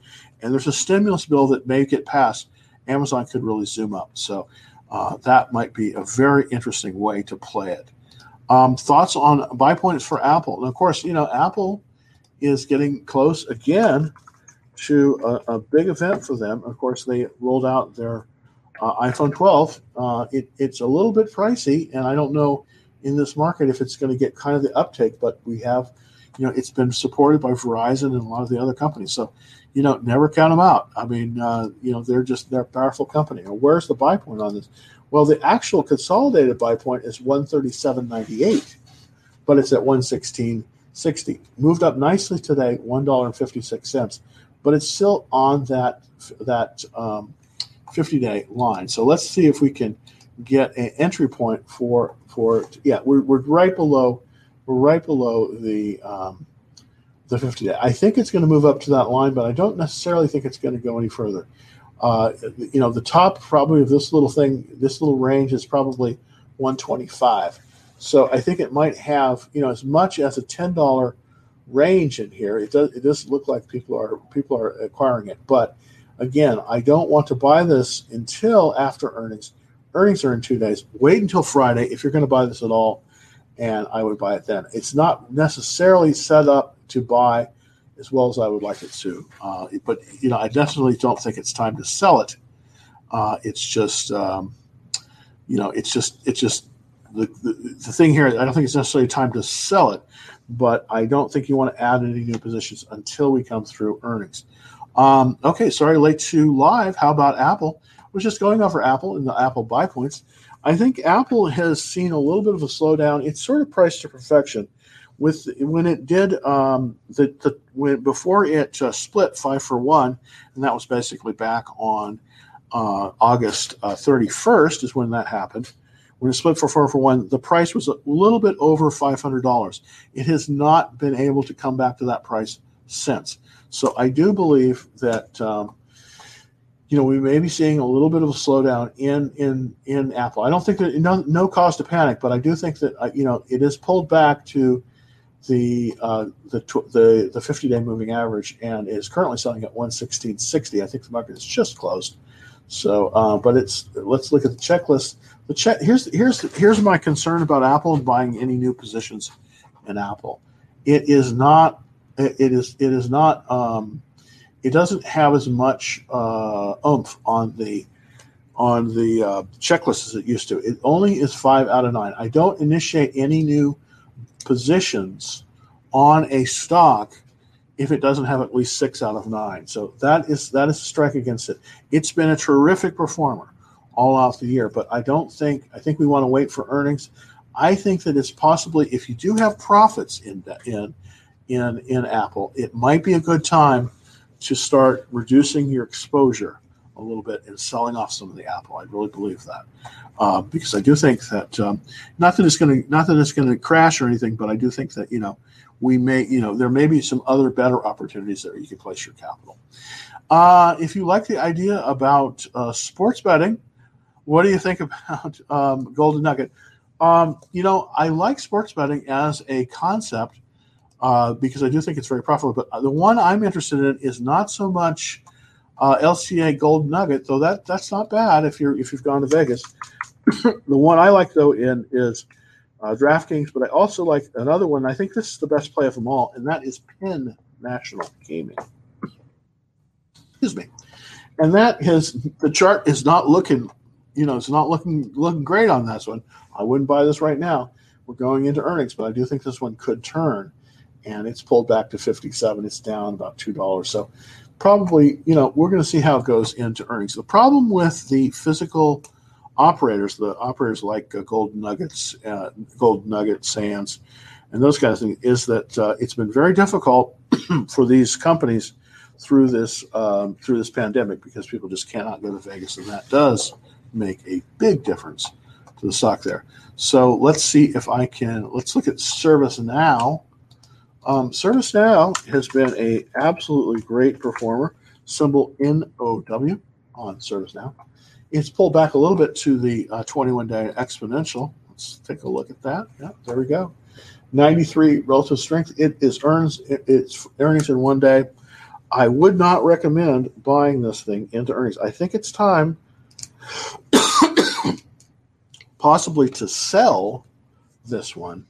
and there's a stimulus bill that may get passed, Amazon could really zoom up. So uh, that might be a very interesting way to play it. Um, thoughts on buy points for Apple? And of course, you know, Apple is getting close again to a, a big event for them. Of course, they rolled out their uh, iPhone 12. Uh, it, it's a little bit pricey, and I don't know in this market if it's going to get kind of the uptake, but we have, you know, it's been supported by Verizon and a lot of the other companies. So, you know, never count them out. I mean, uh, you know, they're just, they're a powerful company. Now, where's the buy point on this? Well, the actual consolidated buy point is 137.98, but it's at 116.60. Moved up nicely today, $1.56 but it's still on that that um, 50 day line. So let's see if we can get an entry point for for yeah we're, we're right below we're right below the um, the 50 day. I think it's going to move up to that line, but I don't necessarily think it's going to go any further. Uh, you know, the top probably of this little thing, this little range is probably 125. So I think it might have you know as much as a ten dollar range in here. It does it does look like people are people are acquiring it, but again, I don't want to buy this until after earnings Earnings are in two days. Wait until Friday if you're going to buy this at all, and I would buy it then. It's not necessarily set up to buy as well as I would like it to, uh, but you know I definitely don't think it's time to sell it. Uh, it's just um, you know it's just it's just the, the, the thing here. I don't think it's necessarily time to sell it, but I don't think you want to add any new positions until we come through earnings. Um, okay, sorry, late to live. How about Apple? was just going over Apple and the Apple buy points. I think Apple has seen a little bit of a slowdown. It's sort of priced to perfection. With when it did um, the, the when before it uh, split five for one, and that was basically back on uh, August uh, 31st is when that happened. When it split for four for one, the price was a little bit over $500. It has not been able to come back to that price since. So I do believe that um, you know, we may be seeing a little bit of a slowdown in in in Apple. I don't think that no, no cause to panic, but I do think that uh, you know it is pulled back to the uh, the the the 50 day moving average and is currently selling at 116.60. I think the market is just closed. So, uh, but it's let's look at the checklist. Check here's here's here's my concern about Apple and buying any new positions in Apple. It is not it is it is not um, it doesn't have as much uh, oomph on the on the uh, checklist as it used to. It only is five out of nine. I don't initiate any new positions on a stock if it doesn't have at least six out of nine. So that is that is a strike against it. It's been a terrific performer all off the year, but I don't think I think we want to wait for earnings. I think that it's possibly if you do have profits in in in in Apple, it might be a good time to start reducing your exposure a little bit and selling off some of the Apple. I really believe that uh, because I do think that um, not that it's going to not that it's going to crash or anything, but I do think that you know we may you know there may be some other better opportunities there you can place your capital. Uh, if you like the idea about uh, sports betting, what do you think about um, Golden Nugget? Um, you know, I like sports betting as a concept uh, because I do think it's very profitable. But uh, the one I'm interested in is not so much uh, LCA Gold Nugget, though that that's not bad if you're if you've gone to Vegas. the one I like though in is uh, DraftKings, but I also like another one. I think this is the best play of them all, and that is Penn National Gaming. Excuse me, and that has the chart is not looking, you know, it's not looking looking great on this one. I wouldn't buy this right now. We're going into earnings, but I do think this one could turn and it's pulled back to 57. It's down about $2. So probably, you know, we're going to see how it goes into earnings. The problem with the physical operators, the operators like uh, Gold Nuggets, uh, Gold Nugget, Sands, and those kinds of things, is that uh, it's been very difficult for these companies through this um, through this pandemic because people just cannot go to Vegas, and that does make a big difference to the stock there. So let's see if I can. Let's look at ServiceNow um, ServiceNow has been a absolutely great performer. Symbol NOW on ServiceNow. It's pulled back a little bit to the 21-day uh, exponential. Let's take a look at that. Yeah, there we go. 93 relative strength. It is earns its earnings in one day. I would not recommend buying this thing into earnings. I think it's time possibly to sell this one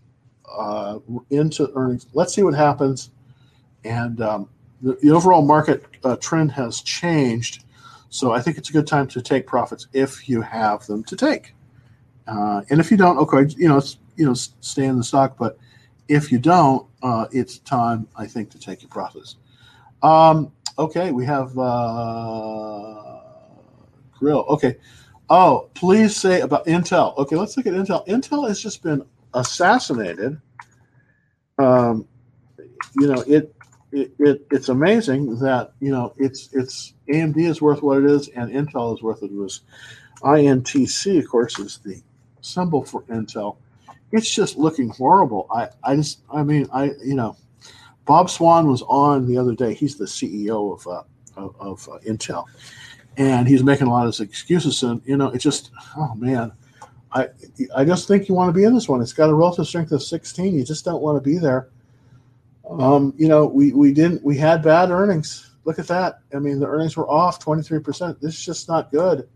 uh, into earnings. Let's see what happens. And um, the, the, overall market uh, trend has changed. So I think it's a good time to take profits if you have them to take. Uh, and if you don't, okay, you know, you know, stay in the stock. But if you don't, uh, it's time, I think, to take your profits. Um, okay, we have uh, Grill. Okay. Oh, please say about Intel. Okay, let's look at Intel. Intel has just been assassinated. Um, you know, it, it, it it's amazing that you know it's it's AMD is worth what it is and Intel is worth what was, INTC, of course, is the symbol for Intel. It's just looking horrible. I, I just, I mean, I, you know, Bob Swan was on the other day. He's the CEO of uh, of, of uh, Intel, and he's making a lot of excuses. And you know, it's just, oh man, I I just think you want to be in this one. It's got a relative strength of 16. You just don't want to be there. Um, you know, we we didn't we had bad earnings. Look at that. I mean, the earnings were off 23%. This is just not good.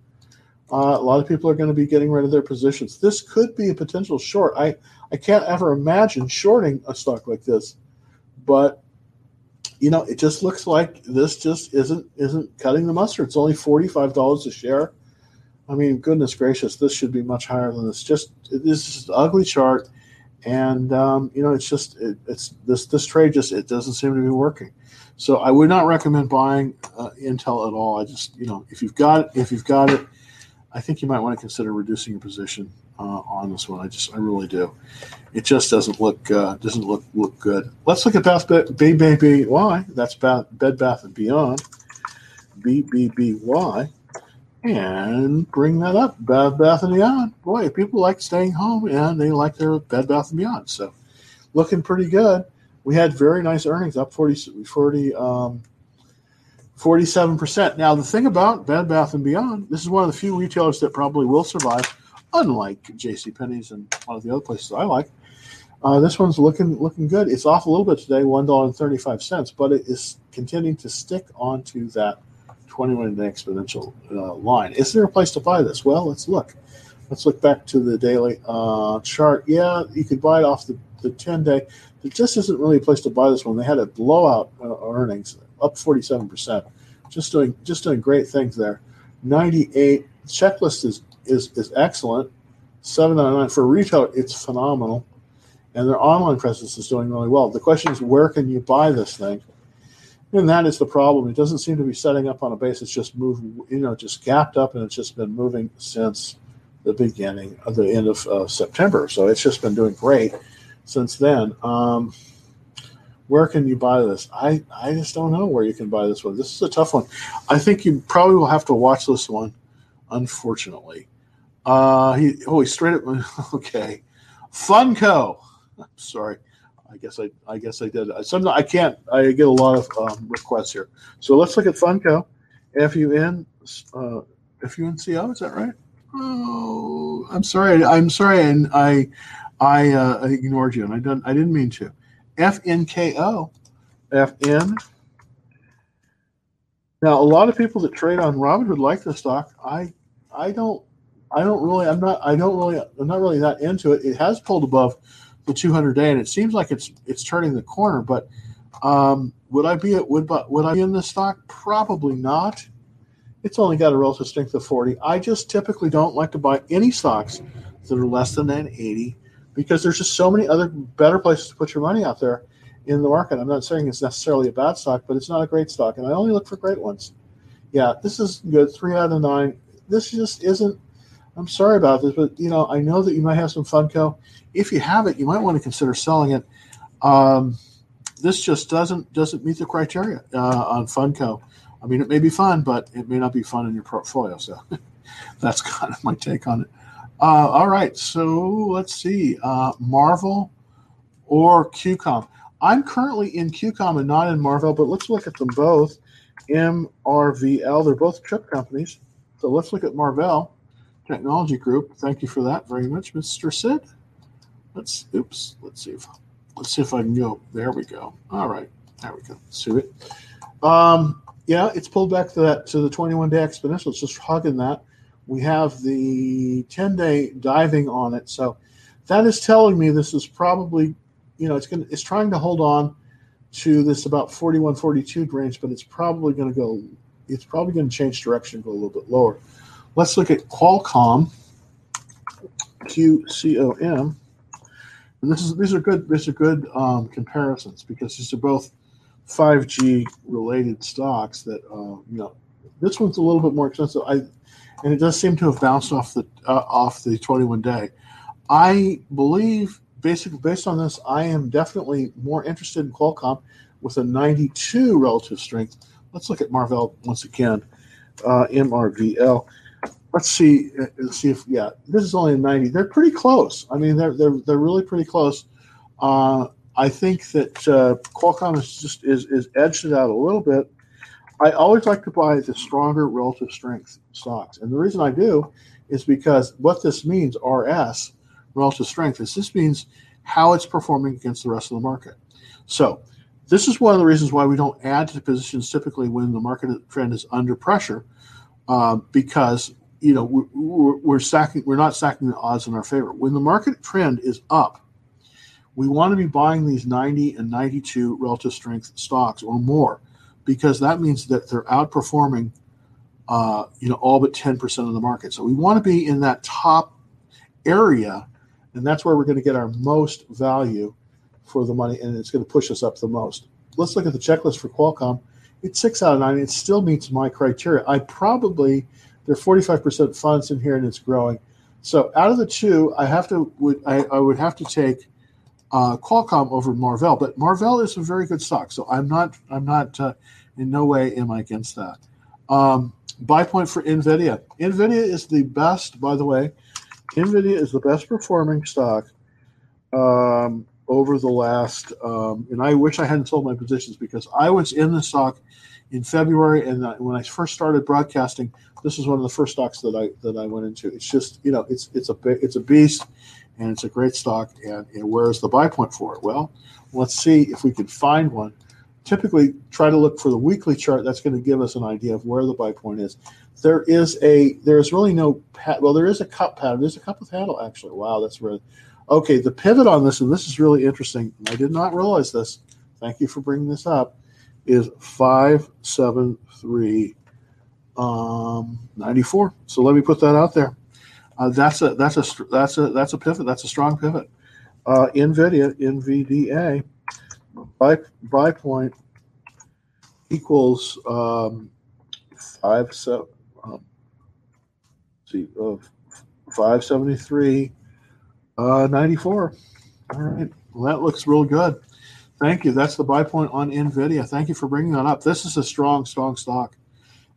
Uh, a lot of people are going to be getting rid of their positions. This could be a potential short. I, I can't ever imagine shorting a stock like this, but you know, it just looks like this just isn't isn't cutting the mustard. It's only forty five dollars a share. I mean, goodness gracious, this should be much higher than this. Just this is an ugly chart, and um, you know, it's just it, it's this this trade just it doesn't seem to be working. So I would not recommend buying uh, Intel at all. I just you know if you've got it, if you've got it I think you might want to consider reducing your position uh, on this one. I just, I really do. It just doesn't look, uh, doesn't look look good. Let's look at Bath B B B Y. That's Bath, Bed Bath and Beyond. B B B Y, and bring that up. Bed Bath and Beyond. Boy, people like staying home and they like their Bed Bath and Beyond. So, looking pretty good. We had very nice earnings, up 40, 40 um, 47%. Now, the thing about Bed Bath & Beyond, this is one of the few retailers that probably will survive, unlike J.C. Penney's and one of the other places I like. Uh, this one's looking looking good. It's off a little bit today, one dollar and thirty five cents, but it is continuing to stick onto that twenty one day exponential uh, line. Is there a place to buy this? Well, let's look. Let's look back to the daily uh, chart. Yeah, you could buy it off the, the ten day. There just isn't really a place to buy this one. They had a blowout uh, earnings up 47%. Just doing just doing great things there. 98 checklist is is is excellent. 799 for retail, it's phenomenal. And their online presence is doing really well. The question is where can you buy this thing? And that is the problem. It doesn't seem to be setting up on a base. It's just moved, you know, just gapped up, and it's just been moving since the beginning of the end of uh, September. So it's just been doing great since then. Um, where can you buy this? I, I just don't know where you can buy this one. This is a tough one. I think you probably will have to watch this one, unfortunately. Uh, he oh he straight up okay, Funko. Sorry. I guess I I guess I did. Some I can't. I get a lot of um, requests here. So let's look at Funko. F U N uh, F U N C O. Is that right? Oh, I'm sorry. I'm sorry, and I I uh, ignored you, and I didn't I didn't mean to. F N K O. F N. Now, a lot of people that trade on Robinhood like the stock. I, I don't, I don't really, I'm not, I don't really, I'm not really that into it. It has pulled above the 200 day, and it seems like it's it's turning the corner. But um, would I be at would would I be in the stock? Probably not. It's only got a relative strength of 40. I just typically don't like to buy any stocks that are less than an 80 because there's just so many other better places to put your money out there in the market. I'm not saying it's necessarily a bad stock, but it's not a great stock, and I only look for great ones. Yeah, this is good. Three out of nine. This just isn't. I'm sorry about this, but you know I know that you might have some Funko. If you have it, you might want to consider selling it. Um, this just doesn't doesn't meet the criteria uh, on Funko. I mean, it may be fun, but it may not be fun in your portfolio. So that's kind of my take on it. Uh, all right, so let's see. Uh, Marvell or QCOM. I'm currently in QCOM and not in Marvell, but let's look at them both. MRVL, they're both chip companies. So let's look at Marvell Technology Group. Thank you for that very much, Mr. Sid. Let's oops, let's see if let's see if I can go. There we go. All right, there we go. See it. Um, yeah, it's pulled back to that to the 21 day exponential. It's just hugging that we have the 10 day diving on it. So that is telling me this is probably, you know, it's going to, it's trying to hold on to this about 41, 42 range, but it's probably going to go, it's probably going to change direction, go a little bit lower. Let's look at Qualcomm, QCOM. And this is these are good these are good um, comparisons because these are both 5G related stocks that uh, you know this one's a little bit more expensive. I and it does seem to have bounced off the uh, off the 21 day. I believe basically based on this, I am definitely more interested in Qualcomm with a 92 relative strength. Let's look at Marvell once again. Uh, MRVL. Let's see. Uh, let's see if yeah, this is only a 90. They're pretty close. I mean, they're they're they're really pretty close. Uh, I think that uh, Qualcomm is just is is edged it out a little bit. I always like to buy the stronger relative strength stocks, and the reason I do is because what this means, RS relative strength, is this means how it's performing against the rest of the market. So this is one of the reasons why we don't add to positions typically when the market trend is under pressure, uh, because you know we're, we're stacking, we're not stacking the odds in our favor. When the market trend is up, we want to be buying these 90 and 92 relative strength stocks or more, because that means that they're outperforming, uh, you know, all but 10% of the market. So we want to be in that top area, and that's where we're going to get our most value for the money, and it's going to push us up the most. Let's look at the checklist for Qualcomm. It's six out of nine. It still meets my criteria. I probably there are 45% funds in here, and it's growing. So out of the two, I have to would I, I would have to take uh, Qualcomm over Marvell, but Marvell is a very good stock. So I'm not I'm not uh, in no way am I against that. Um, buy point for Nvidia. Nvidia is the best, by the way. Nvidia is the best performing stock um, over the last, um, and I wish I hadn't sold my positions because I was in the stock in February, and when I first started broadcasting, this was one of the first stocks that I that I went into. It's just you know it's it's a it's a beast, and it's a great stock. And, and where's the buy point for it? Well, let's see if we can find one. Typically, try to look for the weekly chart. That's going to give us an idea of where the buy point is. There is a there is really no pat. Well, there is a cup pattern. There's a cup of handle actually. Wow, that's really Okay, the pivot on this, and this is really interesting. I did not realize this. Thank you for bringing this up. Is five seven three um, ninety four. So let me put that out there. Uh, that's a that's a that's a that's a pivot. That's a strong pivot. Uh, Nvidia NVDA buy point equals um, five seven. Um, see, uh, five seventy three uh, 94. All right. Well, that looks real good. Thank you. That's the buy point on NVIDIA. Thank you for bringing that up. This is a strong, strong stock.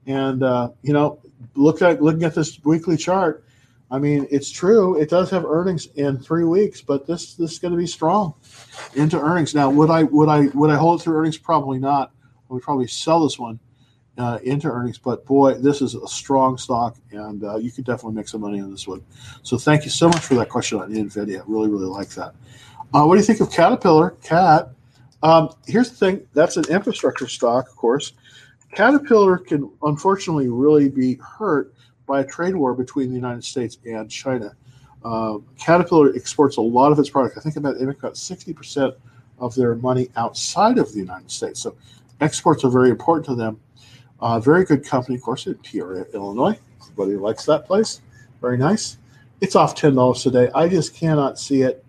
And, uh, you know, look at looking at this weekly chart. I mean, it's true. It does have earnings in three weeks, but this this is going to be strong into earnings. Now, would I would I would I hold it through earnings? Probably not. I would probably sell this one uh, into earnings. But boy, this is a strong stock, and uh, you could definitely make some money on this one. So thank you so much for that question on NVIDIA. Really, really like that. Uh, what do you think of Caterpillar? Cat. Um, here's the thing that's an infrastructure stock, of course. Caterpillar can unfortunately really be hurt by a trade war between the United States and China. Uh, Caterpillar exports a lot of its product. I think about they make about 60% of their money outside of the United States. So exports are very important to them. Uh, very good company, of course, in Peoria, Illinois. Everybody likes that place. Very nice. It's off ten dollars today. I just cannot see it.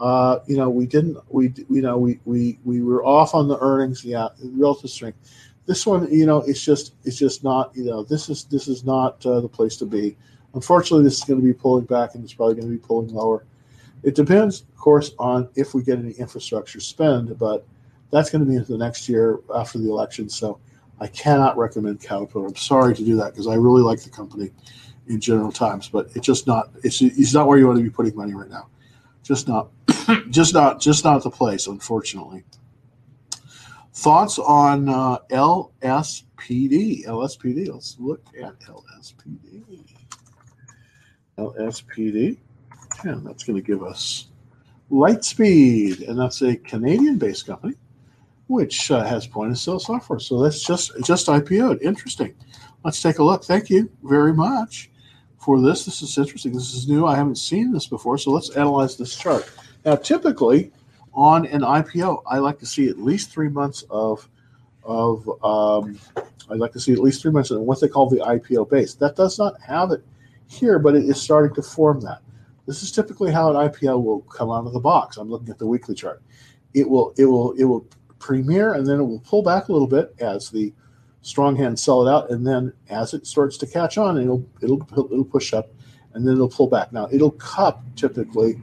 Uh, you know, we didn't. We you know we we we were off on the earnings. Yeah, relative strength. This one, you know, it's just it's just not. You know, this is this is not uh, the place to be. Unfortunately, this is going to be pulling back, and it's probably going to be pulling lower. It depends, of course, on if we get any infrastructure spend, but that's going to be into the next year after the election. So I cannot recommend Caterpillar. I'm sorry to do that because I really like the company in general times, but it's just not it's it's not where you want to be putting money right now. Just not just not just not the place, unfortunately. Thoughts on uh, LSPD? LSPD. Let's look at LSPD. LSPD. Yeah, that's going to give us Lightspeed, and that's a Canadian-based company which uh, has point of sale software. So that's just just IPO'd. Interesting. Let's take a look. Thank you very much for this. This is interesting. This is new. I haven't seen this before. So let's analyze this chart. Now, typically on an IPO, I like to see at least three months of of um, I'd like to see at least three months of what they call the IPO base. That does not have it here, but it is starting to form that. This is typically how an IPO will come out of the box. I'm looking at the weekly chart. It will it will it will premiere and then it will pull back a little bit as the strong hands sell it out, and then as it starts to catch on, it'll it'll it'll push up, and then it'll pull back. Now it'll cup typically,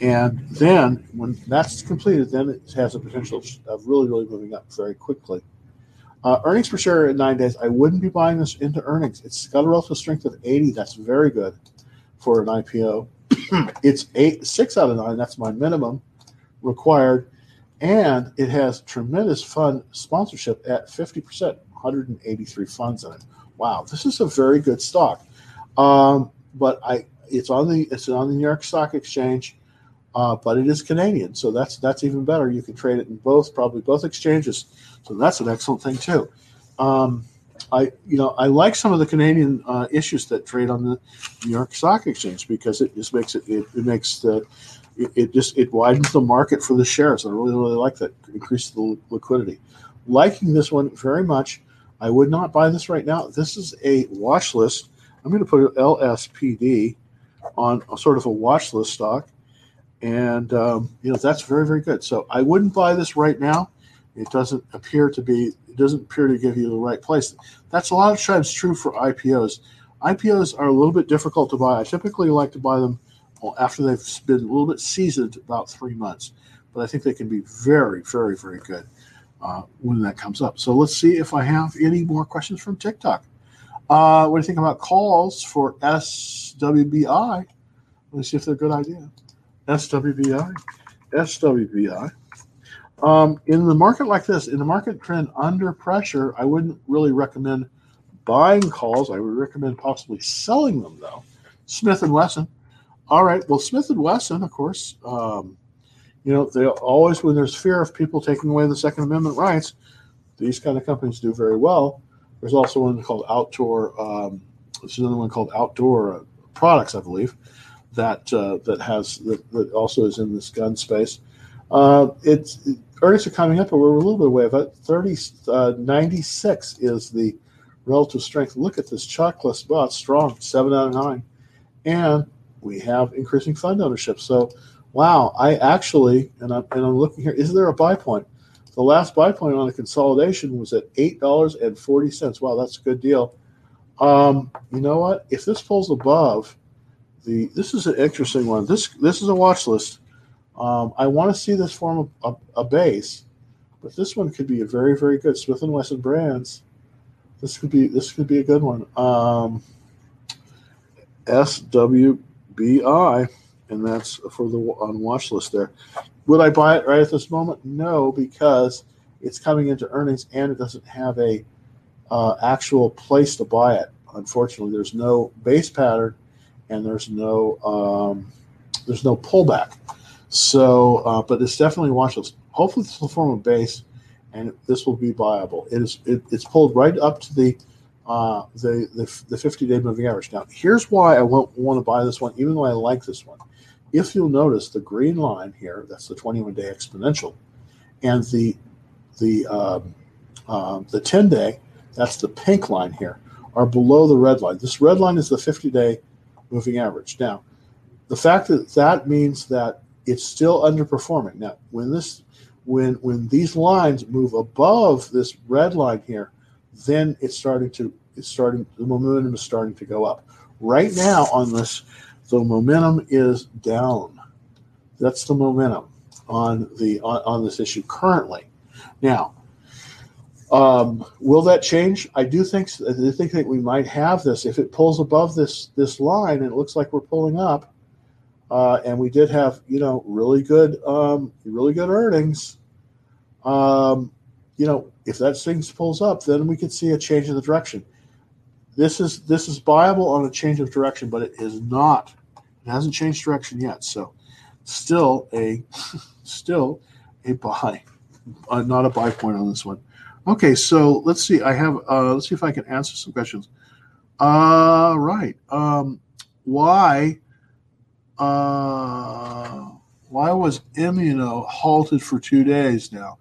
and then when that's completed, then it has a potential of really really moving up very quickly. Uh, earnings per share at nine days. I wouldn't be buying this into earnings. It's got a relative strength of 80. That's very good for an IPO. it's eight six out of nine. That's my minimum required, and it has tremendous fund sponsorship at 50 percent. 183 funds in it. Wow, this is a very good stock. Um, but I, it's on the it's on the New York Stock Exchange, uh, but it is Canadian, so that's that's even better. You can trade it in both, probably both exchanges, so that's an excellent thing too. Um, I you know I like some of the Canadian uh, issues that trade on the New York Stock Exchange because it just makes it it, it makes the it, it, just it widens the market for the shares. I really really like that increase the liquidity. Liking this one very much. I would not buy this right now. This is a watch list. I'm going to put LSPD on a sort of a watch list stock, and um, you know that's very very good. So I wouldn't buy this right now. It doesn't appear to be. It doesn't appear to give you the right place. That's a lot of times true for IPOs. IPOs are a little bit difficult to buy. I typically like to buy them after they've been a little bit seasoned, about three months. But I think they can be very, very, very good uh, when that comes up. So let's see if I have any more questions from TikTok. Uh, what do you think about calls for SWBI? Let me see if they're a good idea. SWBI, SWBI. Um, in the market like this, in the market trend under pressure, I wouldn't really recommend buying calls. I would recommend possibly selling them though. Smith and Wesson. All right. Well, Smith and Wesson, of course, um, you know, they always when there's fear of people taking away the Second Amendment rights, these kind of companies do very well. There's also one called Outdoor. Um, there's another one called Outdoor Products, I believe, that uh, that has that, that, also is in this gun space. Uh, it's it, earnings are coming up, but we're a little bit away. But 30, uh, 96 is the relative strength. Look at this chocolate spot, strong, seven out of nine, and we have increasing fund ownership. So wow, I actually, and I'm, and I'm looking here, is there a buy point? The last buy point on the consolidation was at $8.40. Wow, that's a good deal. Um, you know what? If this pulls above the, this is an interesting one. This this is a watch list. Um, I want to see this form a, a, base, but this one could be a very very good Smith and Wesson brands. This could be this could be a good one. Um, SWBI and that's for the on watch list there. Would I buy it right at this moment? No, because it's coming into earnings and it doesn't have a uh, actual place to buy it. Unfortunately, there's no base pattern and there's no um, there's no pullback. So, uh, but it's definitely watch list. Hopefully, this will form a base, and this will be viable. It is it, it's pulled right up to the uh, the the, the 50 day moving average. Now, here's why I won't want to buy this one, even though I like this one if you'll notice the green line here, that's the 21 day exponential, and the the um, uh, the 10 day, that's the pink line here, are below the red line. This red line is the 50 day moving average. Now, the fact that that means that it's still underperforming. Now, when this when when these lines move above this red line here, then it's starting to it's starting the momentum is starting to go up. Right now on this the momentum is down. That's the momentum on the on, on this issue currently. Now, um, will that change? I do think I think that we might have this if it pulls above this this line and it looks like we're pulling up. Uh, and we did have you know really good um, really good earnings. Um, you know, if that thing pulls up, then we could see a change in the direction. This is this is viable on a change of direction, but it is not. It hasn't changed direction yet. So, still a still a buy, uh, not a buy point on this one. Okay, so let's see. I have uh, let's see if I can answer some questions. Uh, right. Um, why? Uh, why was Immuno halted for two days now?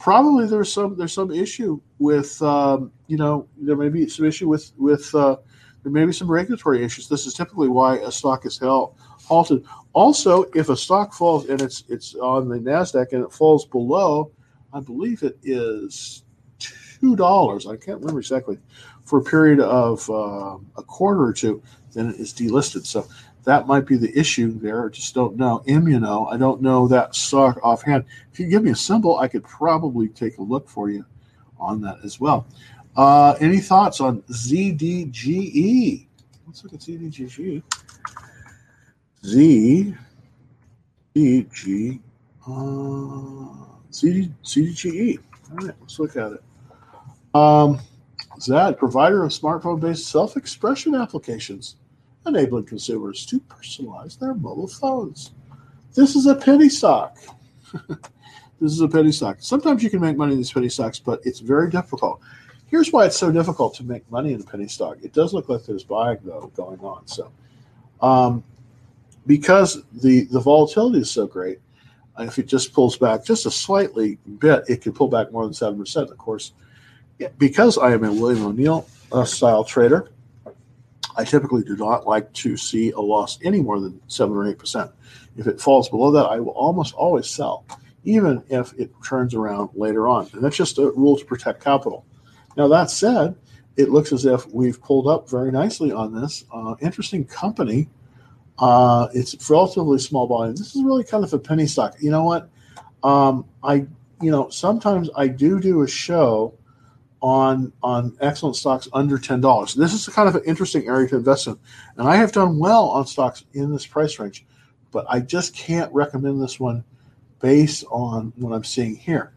Probably there's some there's some issue with um, you know there may be some issue with with uh, there may be some regulatory issues. This is typically why a stock is held halted. Also, if a stock falls and it's it's on the Nasdaq and it falls below, I believe it is two dollars. I can't remember exactly for a period of uh, a quarter or two, then it is delisted. So that might be the issue there. I just don't know. Immuno, I don't know that stock offhand. If you give me a symbol, I could probably take a look for you on that as well. Uh, any thoughts on ZDGE? Let's look at ZDGE. Z D G uh, CD, CDGE. All right, let's look at it. Um, Zedge, provider of smartphone based self expression applications, enabling consumers to personalize their mobile phones. This is a penny stock. this is a penny stock. Sometimes you can make money in these penny stocks, but it's very difficult. Here's why it's so difficult to make money in a penny stock. It does look like there's buying though going on. So, um, because the the volatility is so great, if it just pulls back just a slightly bit, it could pull back more than seven percent. Of course, because I am a William O'Neill uh, style trader, I typically do not like to see a loss any more than seven or eight percent. If it falls below that, I will almost always sell, even if it turns around later on. And that's just a rule to protect capital. Now that said, it looks as if we've pulled up very nicely on this uh, interesting company. Uh, it's relatively small volume. This is really kind of a penny stock. You know what? Um, I you know sometimes I do do a show on on excellent stocks under ten dollars. This is kind of an interesting area to invest in, and I have done well on stocks in this price range, but I just can't recommend this one based on what I'm seeing here.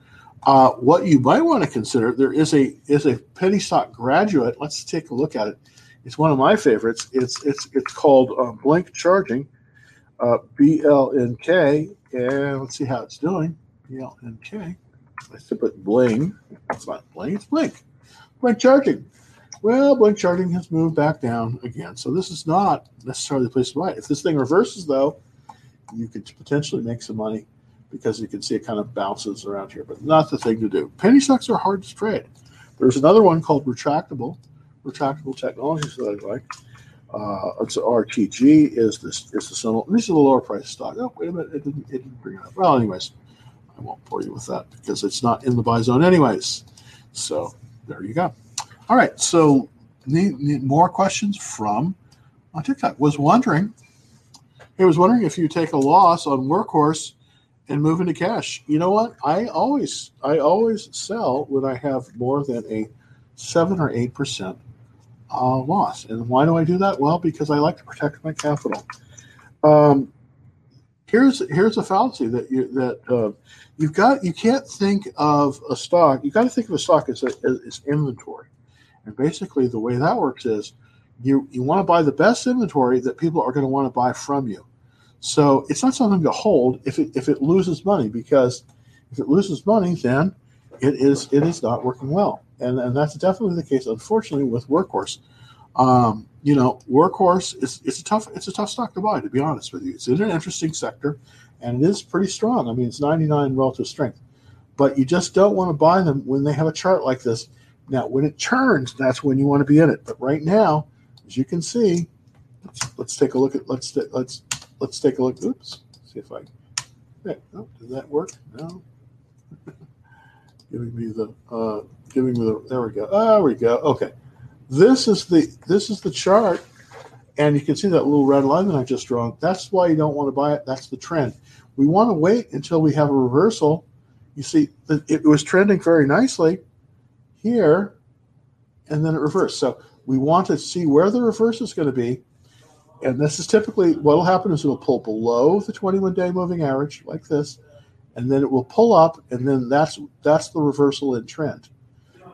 Uh, what you might want to consider there is a is a penny stock graduate. Let's take a look at it. It's one of my favorites. It's it's it's called uh, Blink Charging, uh, BLNK, and let's see how it's doing. BLNK. I said, put bling. It's not bling, it's blink. Blink charging. Well, blink charging has moved back down again. So this is not necessarily the place to buy it. If this thing reverses, though, you could potentially make some money because you can see it kind of bounces around here, but not the thing to do. Penny stocks are hard to trade. There's another one called retractable, retractable technologies that I like. Uh, it's RTG is this is the. This is the lower price stock. Oh, wait a minute, it didn't, it didn't bring it up. Well, anyways, I won't bore you with that because it's not in the buy zone anyways. So there you go. All right. So need, need more questions from on TikTok. Was wondering, he was wondering if you take a loss on Workhorse and move into cash. You know what? I always I always sell when I have more than a seven or eight percent uh, loss. And why do I do that? Well, because I like to protect my capital. Um, here's here's a fallacy that you that uh, you've got you can't think of a stock you got to think of a stock as, a, as, inventory. And basically the way that works is you you want to buy the best inventory that people are going to want to buy from you. So it's not something to hold if it if it loses money because if it loses money then it is it is not working well. And and that's definitely the case unfortunately with workhorse. Um, you know workhorse is it's a tough it's a tough stock to buy to be honest with you it's in an interesting sector and it is pretty strong. I mean, it's 99 relative strength, but you just don't want to buy them when they have a chart like this. Now, when it turns, that's when you want to be in it. But right now, as you can see, let's, let's take a look at let's let's let's take a look. Oops, see if I. Yeah, oh, did that work? No. giving me the uh, giving me the there we go. There we go. Okay, this is the this is the chart and you can see that little red line that I just drawn. That's why you don't want to buy it. That's the trend. We want to wait until we have a reversal. You see, it was trending very nicely here, and then it reversed. So we want to see where the reverse is going to be. And this is typically what will happen is it'll pull below the 21 day moving average like this, and then it will pull up, and then that's that's the reversal in trend.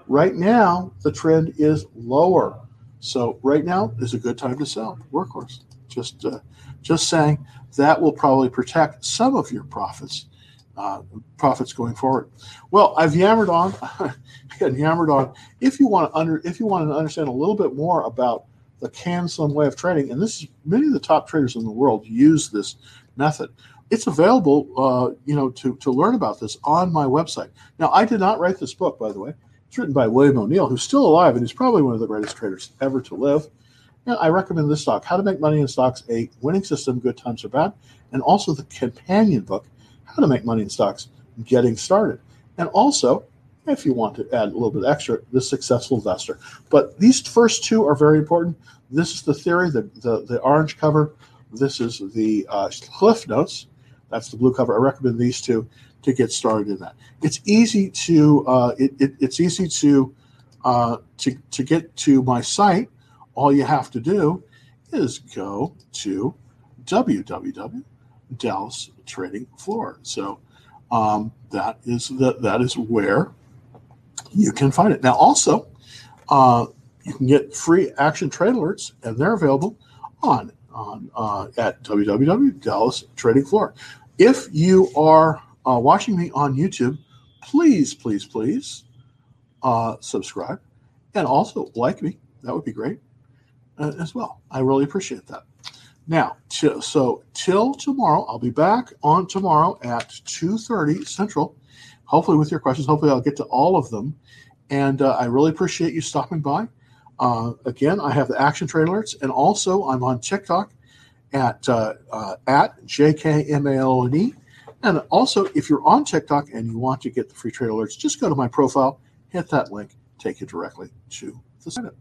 Right now, the trend is lower. So right now is a good time to sell workhorse. Just uh, just saying that will probably protect some of your profits uh, profits going forward. Well, I've yammered on and yammered on. If you want to under if you want to understand a little bit more about the CanSlim way of trading, and this is many of the top traders in the world use this method. It's available, uh, you know, to to learn about this on my website. Now, I did not write this book, by the way. It's written by William O'Neill, who's still alive and who's probably one of the greatest traders ever to live. Yeah, I recommend this stock, How to Make Money in Stocks, a winning system, good times or bad, and also the companion book, How to Make Money in Stocks, Getting Started. And also, if you want to add a little bit extra, The Successful Investor. But these first two are very important. This is the theory, the, the, the orange cover. This is the uh, Cliff Notes. That's the blue cover. I recommend these two to get started in that. It's easy to uh, it, it, it's easy to uh, to to get to my site. All you have to do is go to www Dallas Trading Floor. So um, that is the, that is where you can find it. Now, also, uh, you can get free action trade alerts, and they're available on on uh, at www Dallas Trading Floor. If you are uh, watching me on YouTube, please, please, please uh, subscribe and also like me. That would be great uh, as well. I really appreciate that. Now, t- so till tomorrow, I'll be back on tomorrow at 2.30 Central, hopefully with your questions. Hopefully I'll get to all of them. And uh, I really appreciate you stopping by. Uh, again, I have the action trade alerts, and also I'm on TikTok at uh, uh, at jkmalone. And also, if you're on TikTok and you want to get the free trade alerts, just go to my profile, hit that link, take you directly to the sign.